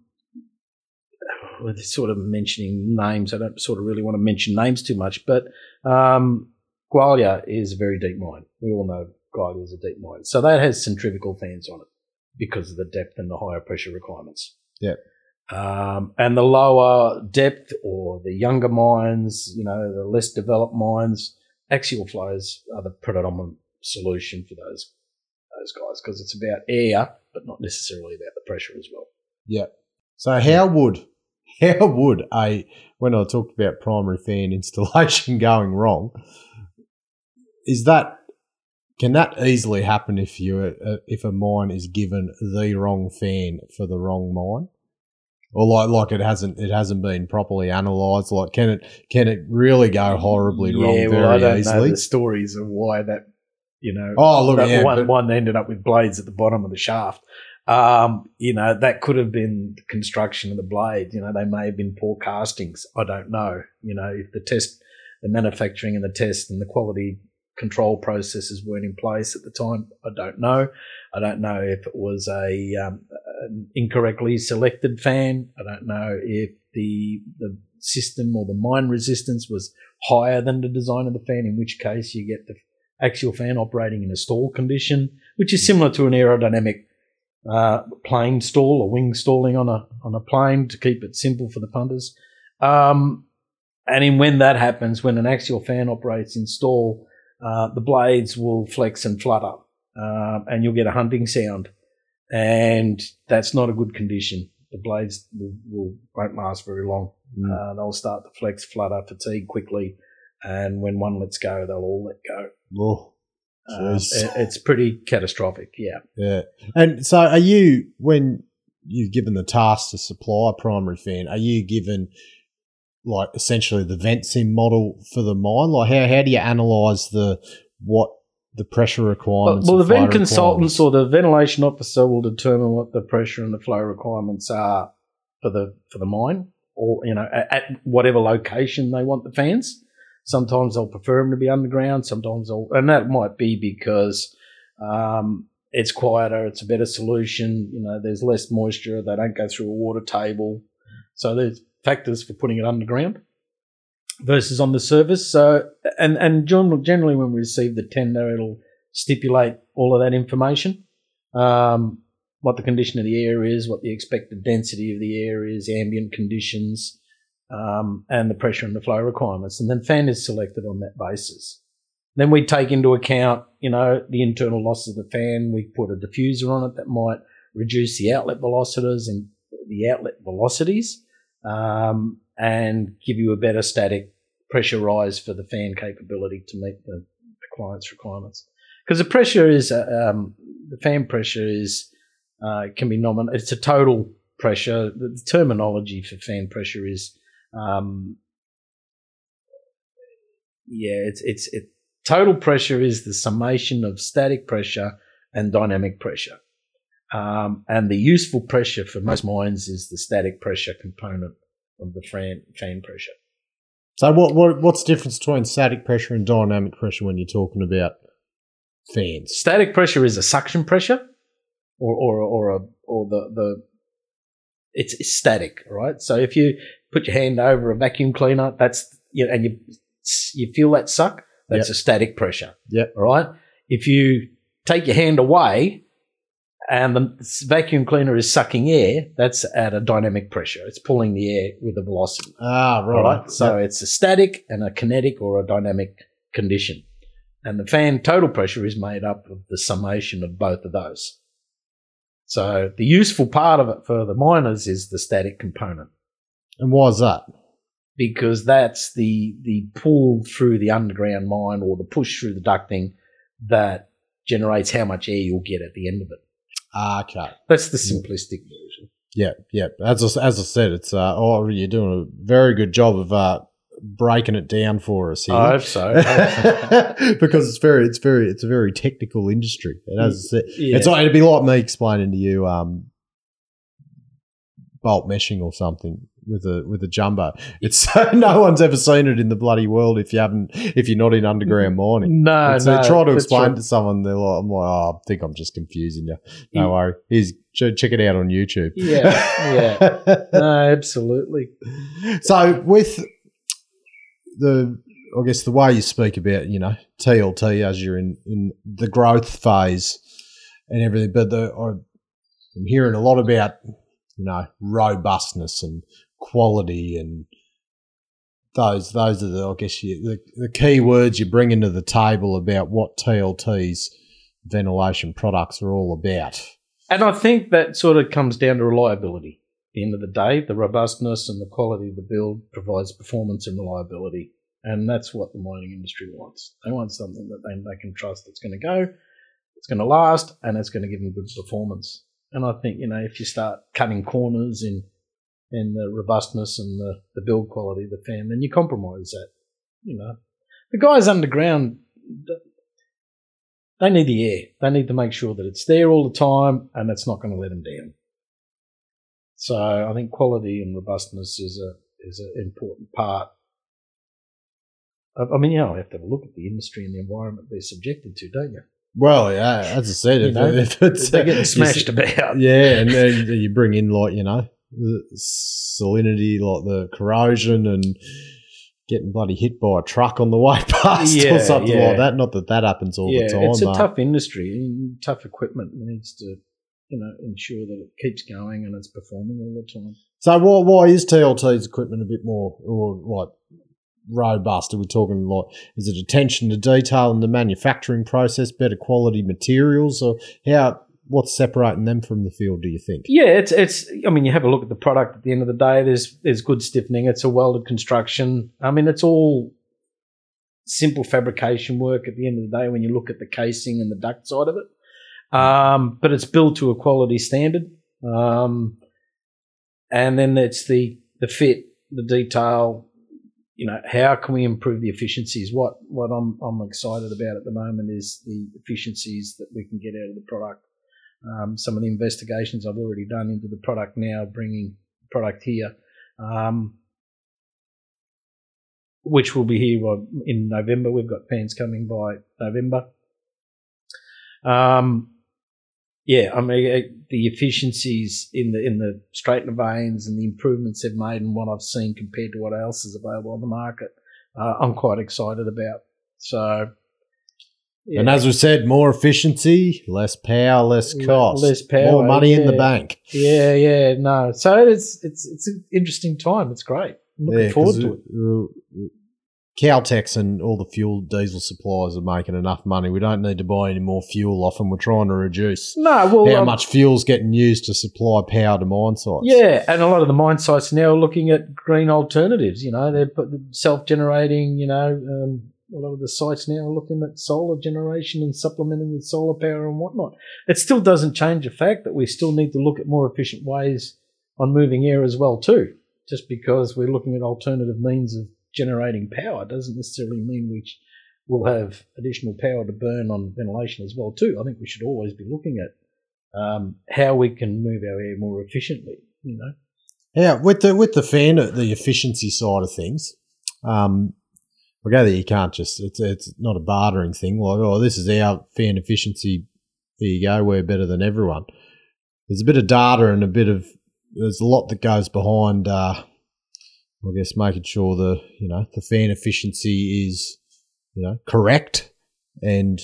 with sort of mentioning names, I don't sort of really want to mention names too much, but um, Gwalia is a very deep mine. We all know Gwalia is a deep mine, so that has centrifugal fans on it because of the depth and the higher pressure requirements. Yeah. Um, and the lower depth or the younger mines, you know, the less developed mines, axial flows are the predominant solution for those those guys because it's about air, but not necessarily about the pressure as well. yeah. So how would how would a when I talked about primary fan installation going wrong, is that can that easily happen if you uh, if a mine is given the wrong fan for the wrong mine? Or like like it hasn't it hasn't been properly analysed. Like can it can it really go horribly wrong yeah, very well, I don't know easily? the stories of why that, you know, Oh look, that yeah, one, one ended up with blades at the bottom of the shaft. Um, you know, that could have been the construction of the blade. You know, they may have been poor castings. I don't know. You know, if the test, the manufacturing and the test and the quality control processes weren't in place at the time, I don't know. I don't know if it was a um, an incorrectly selected fan. I don't know if the the system or the mine resistance was higher than the design of the fan, in which case you get the axial fan operating in a stall condition, which is similar to an aerodynamic uh, plane stall or wing stalling on a on a plane to keep it simple for the punters. Um, and in when that happens, when an axial fan operates in stall, uh, the blades will flex and flutter, um, and you'll get a hunting sound, and that's not a good condition. The blades will, will won't last very long. Mm. Uh, they'll start to flex, flutter, fatigue quickly, and when one lets go, they'll all let go. Oh, Jeez. it- it's pretty catastrophic. Yeah. Yeah. And so are you when you're given the task to supply a primary fan, are you given like essentially the Ventsim model for the mine? Like how how do you analyze the what the pressure requirements? well the vent consultants or the ventilation officer will determine what the pressure and the flow requirements are for the for the mine, or you know, at, at whatever location they want the fans. Sometimes they'll prefer them to be underground. Sometimes they'll, and that might be because um, it's quieter, it's a better solution. You know, there's less moisture. They don't go through a water table. So there's factors for putting it underground versus on the surface. So, and and gen- generally when we receive the tender, it'll stipulate all of that information. Um, what the condition of the air is, what the expected density of the air is, ambient conditions, um, and the pressure and the flow requirements. And then fan is selected on that basis. Then we take into account, you know, the internal loss of the fan. We put a diffuser on it that might reduce the outlet velocities and the outlet velocities, um, and give you a better static pressure rise for the fan capability to meet the, the client's requirements. Because the pressure is, uh, um, the fan pressure is, uh, can be nominated. It's a total pressure. The, the terminology for fan pressure is, um, yeah, it's it's it. Total pressure is the summation of static pressure and dynamic pressure, um, and the useful pressure for most mines is the static pressure component of the fan fan pressure. So what what what's the difference between static pressure and dynamic pressure when you're talking about fans? Static pressure is a suction pressure, or or or a or the the it's, it's static, right? So if you put your hand over a vacuum cleaner, that's you know, and you you feel that suck, that's a static pressure. Yeah. All right. If you take your hand away and the vacuum cleaner is sucking air, that's at a dynamic pressure. It's pulling the air with a velocity. Ah, right. right. So it's a static and a kinetic or a dynamic condition. And the fan total pressure is made up of the summation of both of those. So the useful part of it for the miners is the static component and why is that? because that's the the pull through the underground mine or the push through the ducting that generates how much air you'll get at the end of it. Ah, okay. That's the simplistic version. Yeah, yeah. As I, as I said, it's uh, oh, you're doing a very good job of uh, breaking it down for us here. I hope so. because it's very, it's very, it's a very technical industry. And as I said, Yeah. it's it'd be like me explaining to you um, bolt meshing or something with a with a jumbo. It's no one's ever seen it in the bloody world if you haven't if you're not in underground mining. no, so no. try to explain right. to someone, they're like, I'm like, oh, I think I'm just confusing you. No Yeah. worry. Here's ch- check it out on YouTube. Yeah, yeah. No, absolutely. so with the, I guess the way you speak about, you know, TLT as you're in in the growth phase and everything, but the I'm hearing a lot about, you know, robustness and quality and those those are the I guess you, the the key words you bring into the table about what TLT's ventilation products are all about. And I think that sort of comes down to reliability. At the end of the day, the robustness and the quality of the build provides performance and reliability. And that's what the mining industry wants. They want something that they, they can trust that's going to go, it's going to last, and it's going to give them good performance. And I think, you know, if you start cutting corners in in the robustness and the, the build quality of the fan, then you compromise that. You know, the guys underground, they need the air. They need to make sure that it's there all the time and it's not going to let them down. So I think quality and robustness is a is an important part. I mean, you know, you have to have a look at the industry and the environment they're subjected to, don't you? Well, yeah, as I said, You know, if it's They're getting smashed about. Yeah, and then you bring in like you know the salinity, like the corrosion, and getting bloody hit by a truck on the way past Yeah, or something yeah. like that. Not that that happens all yeah, the time. it's a but- tough industry. Tough equipment needs to, you know, ensure that it keeps going and it's performing all the time. So why why is TLT's equipment a bit more or like robust? Are we talking like is it attention to detail in the manufacturing process, better quality materials, or how? What's separating them from the field? Do you think? Yeah, it's it's. I mean, you have a look at the product. At the end of the day, there's there's good stiffening. It's a welded construction. I mean, it's all simple fabrication work. At the end of the day, when you look at the casing and the duct side of it, um, but it's built to a quality standard. Um, and then it's the the fit, the detail. You know, how can we improve the efficiencies? What what I'm I'm excited about at the moment is the efficiencies that we can get out of the product. Um, some of the investigations I've already done into the product now, bringing product here, um, which will be here in November. We've got fans coming by November. Um, yeah, I mean the efficiencies in the in the straightener vanes and the improvements they've made and what I've seen compared to what else is available on the market, uh, I'm quite excited about. So, yeah. And as we said, more efficiency, less power, less cost, less power, more money in the bank. yeah, yeah, no. So it's it's it's an interesting time. It's great. I'm looking Yeah, forward to it. Caltex and all the fuel diesel suppliers are making enough money. We don't need to buy any more fuel off, and we're trying to reduce No, well, how um, much fuel's getting used to supply power to mine sites. Yeah, and a lot of the mine sites now are looking at green alternatives. You know, they're self-generating. You know, um, a lot of the sites now are looking at solar generation and supplementing with solar power and whatnot. It still doesn't change the fact that we still need to look at more efficient ways on moving air as well too. Just because we're looking at alternative means of generating power doesn't necessarily mean we will have additional power to burn on ventilation as well too. I think we should always be looking at um, how we can move our air more efficiently. You know. Yeah, with the with the fan, the efficiency side of things, um, I gather you can't just it's it's not a bartering thing. Like, oh, this is our fan efficiency. There you go. We're better than everyone. There's a bit of data and a bit of there's a lot that goes behind. Uh, I guess making sure the you know the fan efficiency is you know correct and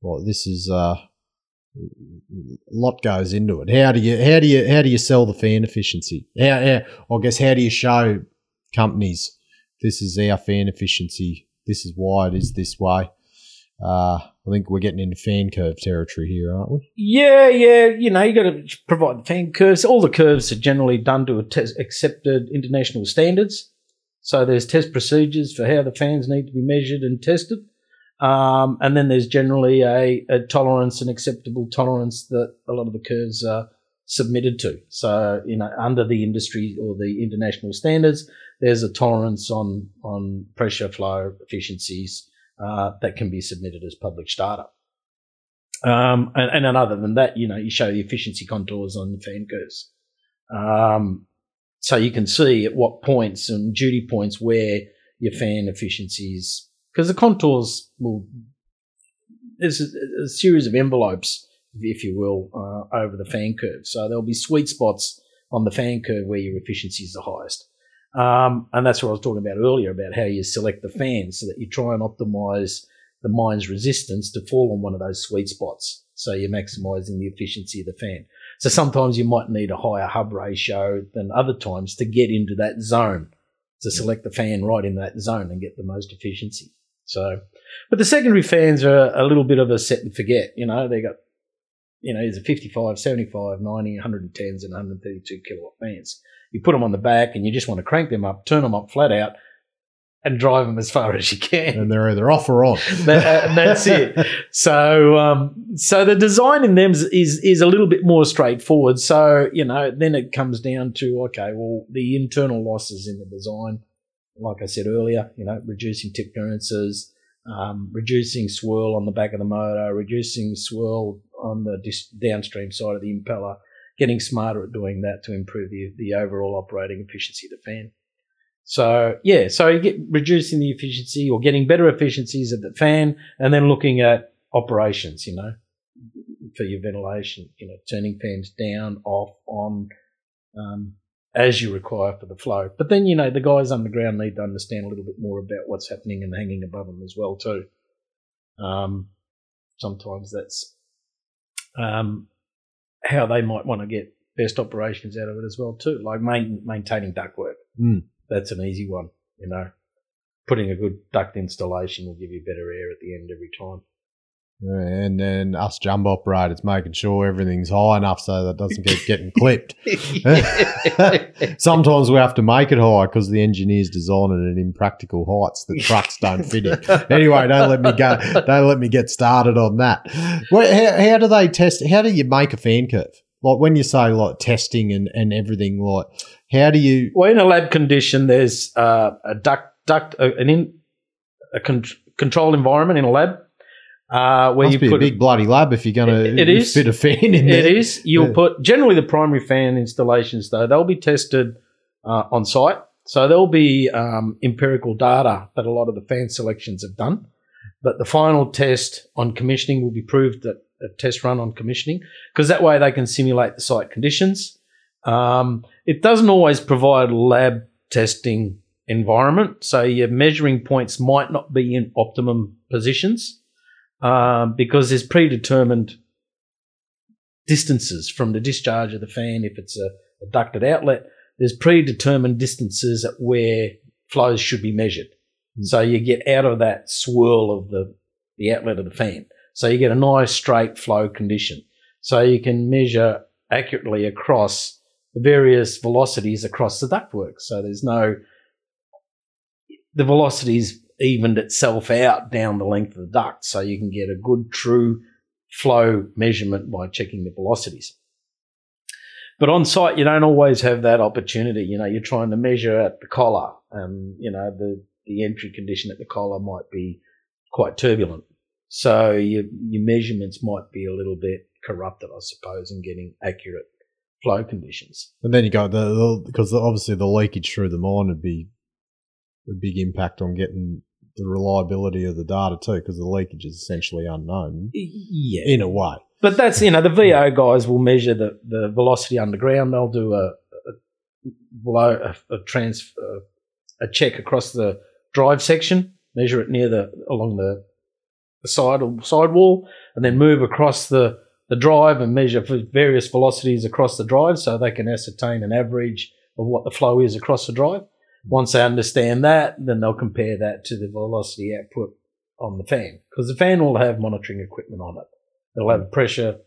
well this is uh a lot goes into it. How do you how do you how do you sell the fan efficiency? How, how I guess how do you show companies this is our fan efficiency? This is why it is this way. Uh, I think we're getting into fan curve territory here, aren't we? Yeah, yeah. You know, you got to provide fan curves. All the curves are generally done to accepted international standards. So there's test procedures for how the fans need to be measured and tested. Um, and then there's generally a, a tolerance, an acceptable tolerance that a lot of the curves are submitted to. So, you know, under the industry or the international standards, there's a tolerance on, on pressure flow efficiencies uh, that can be submitted as published data. Um, and, and then other than that, you know, you show the efficiency contours on the fan curves. Um, so you can see at what points and duty points where your fan efficiencies, because the contours will, there's a, a series of envelopes, if you will, uh, over the fan curve. So there'll be sweet spots on the fan curve where your efficiency is the highest. Um, and that's what I was talking about earlier about how you select the fan so that you try and optimize the mine's resistance to fall on one of those sweet spots. So you're maximizing the efficiency of the fan. So sometimes you might need a higher hub ratio than other times to get into that zone, to select the fan right in that zone and get the most efficiency. So, but the secondary fans are a little bit of a set and forget. You know, they got, you know, there's a 55, 75, 90, 110s and 132 kilowatt fans. You put them on the back and you just want to crank them up, turn them up flat out and drive them as far as you can And they're either off or on. that, uh, that's it. So, um, so the design in them is, is is a little bit more straightforward. So, you know, then it comes down to okay, well, the internal losses in the design, like I said earlier, you know, reducing tip clearances, um, reducing swirl on the back of the motor, reducing swirl on the dis- downstream side of the impeller, getting smarter at doing that to improve the the overall operating efficiency of the fan. So yeah, so you get reducing the efficiency or getting better efficiencies of the fan, and then looking at operations. You know, for your ventilation. You know, turning fans down, off, on, um, as you require for the flow. But then you know the guys underground need to understand a little bit more about what's happening and hanging above them as well too. Um, sometimes that's um, how they might want to get best operations out of it as well too, like main, maintaining ductwork Mm. that's an easy one. You know, putting a good duct installation will give you better air at the end every time. And then us jumbo operators making sure everything's high enough so that doesn't keep getting clipped. Sometimes we have to make it high because the engineers design it at impractical heights that trucks don't fit in. Anyway, don't let me go. Don't let me get started on that. Well, how, how do they test? How do you make a fan curve? like when you say like testing and, and everything, like how do you? Well, in a lab condition, there's uh, a duct, duct, a, an in, a con- controlled environment in a lab uh, where Must you be a put big bloody lab if you're going It- to it is. fit a fan in there. It is. You'll Yeah. put generally the primary fan installations though they'll be tested uh, on site, so there'll be um, empirical data that a lot of the fan selections have done, but the final test on commissioning will be proved at a test run on commissioning because that way they can simulate the site conditions. Um, it doesn't always provide a lab testing environment, so your measuring points might not be in optimum positions um, because there's predetermined distances from the discharge of the fan if it's a, a ducted outlet. There's predetermined distances at where flows should be measured. So you get out of that swirl of the, the outlet of the fan. So you get a nice straight flow condition. So you can measure accurately across the various velocities across the ductwork. So there's no, the velocities evened itself out down the length of the duct. So you can get a good true flow measurement by checking the velocities. But on site, you don't always have that opportunity. You know, you're trying to measure at the collar, and you know the the entry condition at the collar might be quite turbulent. So your your measurements might be a little bit corrupted, I suppose, in getting accurate flow conditions. And then you go the, the because obviously the leakage through the mine would be a big impact on getting the reliability of the data too, because the leakage is essentially unknown Yeah, in a way. But that's you know the VO guys will measure the, the velocity underground. They'll do a a, blow, a, a trans a check across the drive section, measure it near the along the, the side or wall, and then move across the the drive and measure for various velocities across the drive, so they can ascertain an average of what the flow is across the drive. Once they understand that, then they'll compare that to the velocity output on the fan because the fan will have monitoring equipment on it. They'll have pressure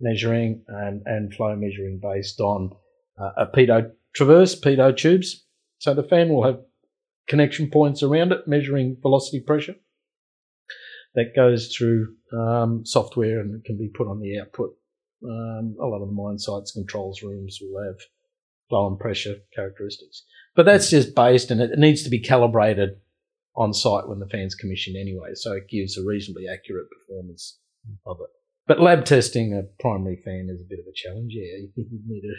measuring and, and flow measuring based on uh, a pitot traverse, pitot tubes. So the fan will have connection points around it measuring velocity pressure. That goes through um, software and can be put on the output. Um, a lot of the mine sites, controls rooms will have flow and pressure characteristics. But that's just based and it needs to be calibrated on site when the fan's commission anyway. So it gives a reasonably accurate performance of it. But lab testing a primary fan is a bit of a challenge. Yeah, you need a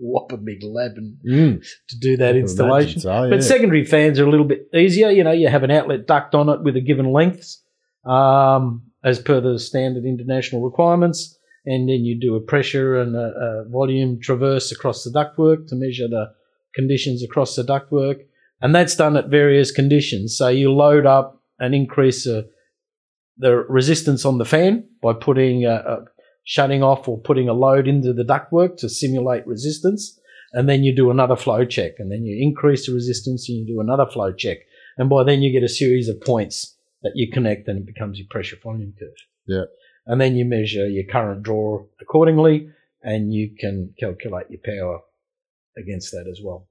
whopper big lab and Mm. to do that installation. So, yeah. But secondary fans are a little bit easier. You know, you have an outlet duct on it with a given length, um, as per the standard international requirements, and then you do a pressure and a, a volume traverse across the ductwork to measure the conditions across the ductwork, and that's done at various conditions. So you load up and increase uh, the resistance on the fan by putting a, a shutting off or putting a load into the ductwork to simulate resistance and then you do another flow check, and then you increase the resistance, and you do another flow check, and by then you get a series of points that you connect, and it becomes your pressure volume curve. Yeah. And then you measure your current draw accordingly, and you can calculate your power against that as well.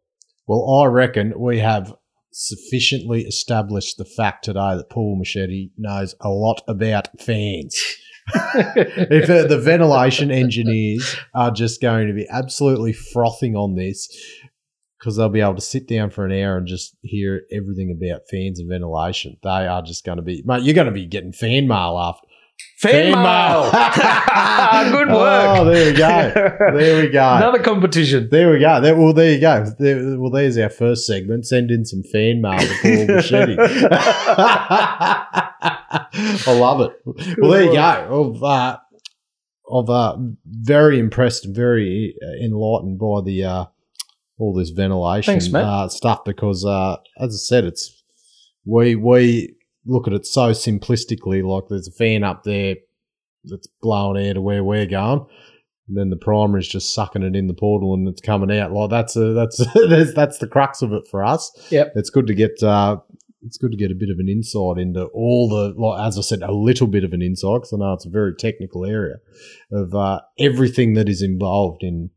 Well, I reckon we have sufficiently established the fact today that Paul Michetti knows a lot about fans. if uh, the ventilation engineers are just going to be absolutely frothing on this because they'll be able to sit down for an hour and just hear everything about fans and ventilation. They are just going to be, mate, you're going to be getting fan mail after. Fan mail. Good work. Oh, there we go. There we go. Another competition. There we go. There, well, there you go. There, well, there's our first segment. Send in some fan mail to Paul Michetti. I love it. Well, there you go. I've, uh, I've uh, very impressed and very uh, enlightened by the uh, all this ventilation Thanks, uh, stuff because, uh, as I said, it's we we look at it so simplistically. Like there's a fan up there that's blowing air to where we're going. And then the primer is just sucking it in the portal and it's coming out. Like that's a, that's that's that's the crux of it for us. Yep. It's good to get uh, it's good to get a bit of an insight into all the like as I said, a little bit of an insight because I know it's a very technical area of uh, everything that is involved in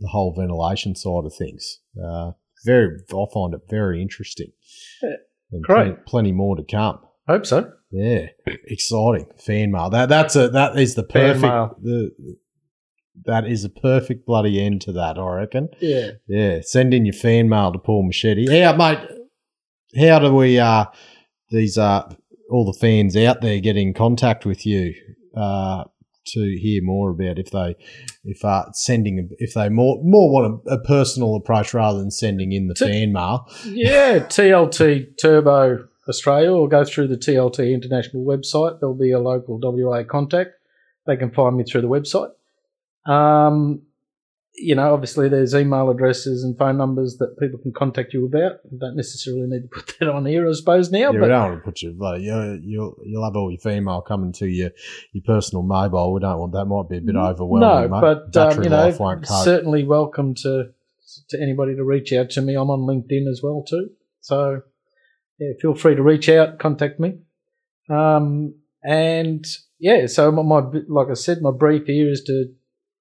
the whole ventilation side of things. Uh, very, I find it very interesting. And Great. plenty, plenty more to come. Hope so. Yeah, exciting fan mail. That that's a that is the perfect the that is a perfect bloody end to that, I reckon. Yeah. Yeah, send in your fan mail to Paul Michetti. Yeah, mate. How do we uh these uh all the fans out there get in contact with you uh to hear more about if they if uh sending if they more more want a, a personal approach rather than sending in the To- fan mail. Yeah, TLT Turbo Australia or go through the TLT International website. There'll be a local WA contact. They can find me through the website. Um, you know, obviously there's email addresses and phone numbers that people can contact you about. You don't necessarily need to put that on here, I suppose, now. Yeah, we but don't want to put your bloody you you'll you'll have all your female coming to your your personal mobile. We don't want that might be a bit overwhelming, no, mate. but um, you know, life won't cope. certainly welcome to to anybody to reach out to me. I'm on LinkedIn as well too, so yeah, feel free to reach out, contact me. Um, and yeah, so my, my like I said, my brief here is to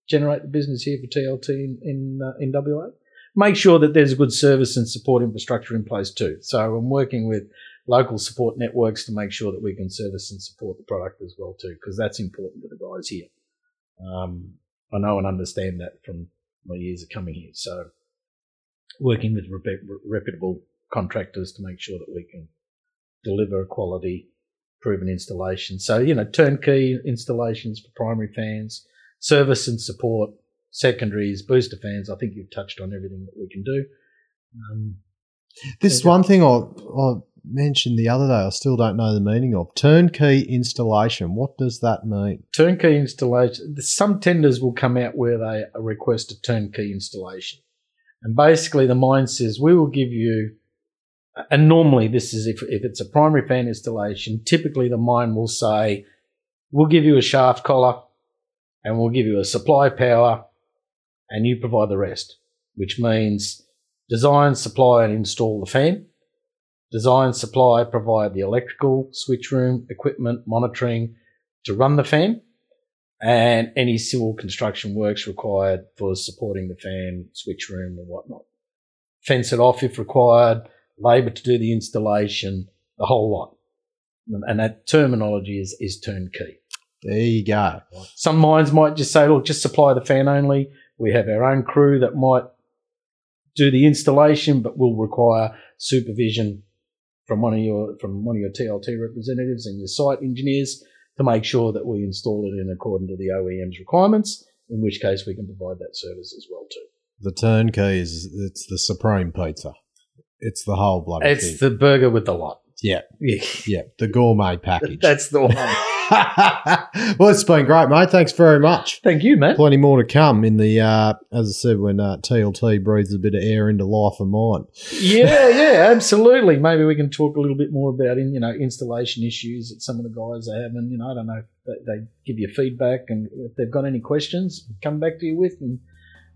generate the business here for TLT in in, uh, in WA. Make sure that there's a good service and support infrastructure in place too. So I'm working with local support networks to make sure that we can service and support the product as well too, because that's important to the guys here. Um, I know and understand that from my years of coming here. So, working with rep- reputable contractors to make sure that we can deliver a quality, proven installation. So, you know, turnkey installations for primary fans, service and support, secondaries, booster fans. I think you've touched on everything that we can do. Um, This one thing I, I mentioned the other day. I still don't know the meaning of turnkey installation. What does that mean? turnkey installation. Some tenders will come out where they request a turnkey installation, and basically the mine says we will give you. And normally, this is if if it's a primary fan installation. Typically, the mine will say, "We'll give you a shaft collar, and we'll give you a supply power, and you provide the rest." Which means design, supply, and install the fan. Design, supply, provide the electrical, switch room, equipment, monitoring, to run the fan and any civil construction works required for supporting the fan, switch room, and whatnot. Fence it off if required, labour to do the installation, the whole lot. And- And that terminology is, is turnkey. There you go. Some mines might just say, look, just supply the fan only. We have our own crew that might do the installation, but will require supervision from one of your from one of your TLT representatives and your site engineers to make sure that we install it in accordance to the OEM's requirements. In which case, we can provide that service as well too. The turnkey is it's the supreme pizza. It's the whole bloody It's thing. the burger with the lot. yeah, Yeah, yeah, the gourmet package. that's the one. well, it's been great, mate. Thanks very much. Thank you, mate. Plenty more to come in the, uh, as I said, when uh, TLT breathes a bit of air into life of mine. yeah, yeah, absolutely. Maybe we can talk a little bit more about in you know installation issues that some of the guys are having. You know, I don't know. They, they give you feedback, and if they've got any questions, come back to you with, and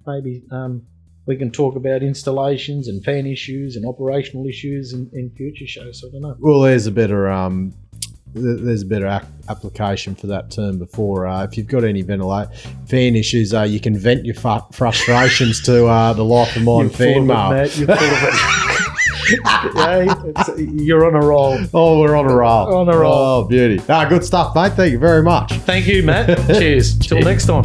maybe um, we can talk about installations and fan issues and operational issues in, in future shows. I don't know. Well, there's a better um, there's a better ap- application for that term before. Uh, if you've got any ventilate fan issues, uh, you can vent your fu- frustrations to uh, the life of mine You're full fan of it, mail. You're full of it. yeah, you're on a roll. Oh, we're on a roll. On a roll. Oh, beauty. Ah, good stuff, mate. Thank you very much. Thank you, Matt. Cheers. Till next time.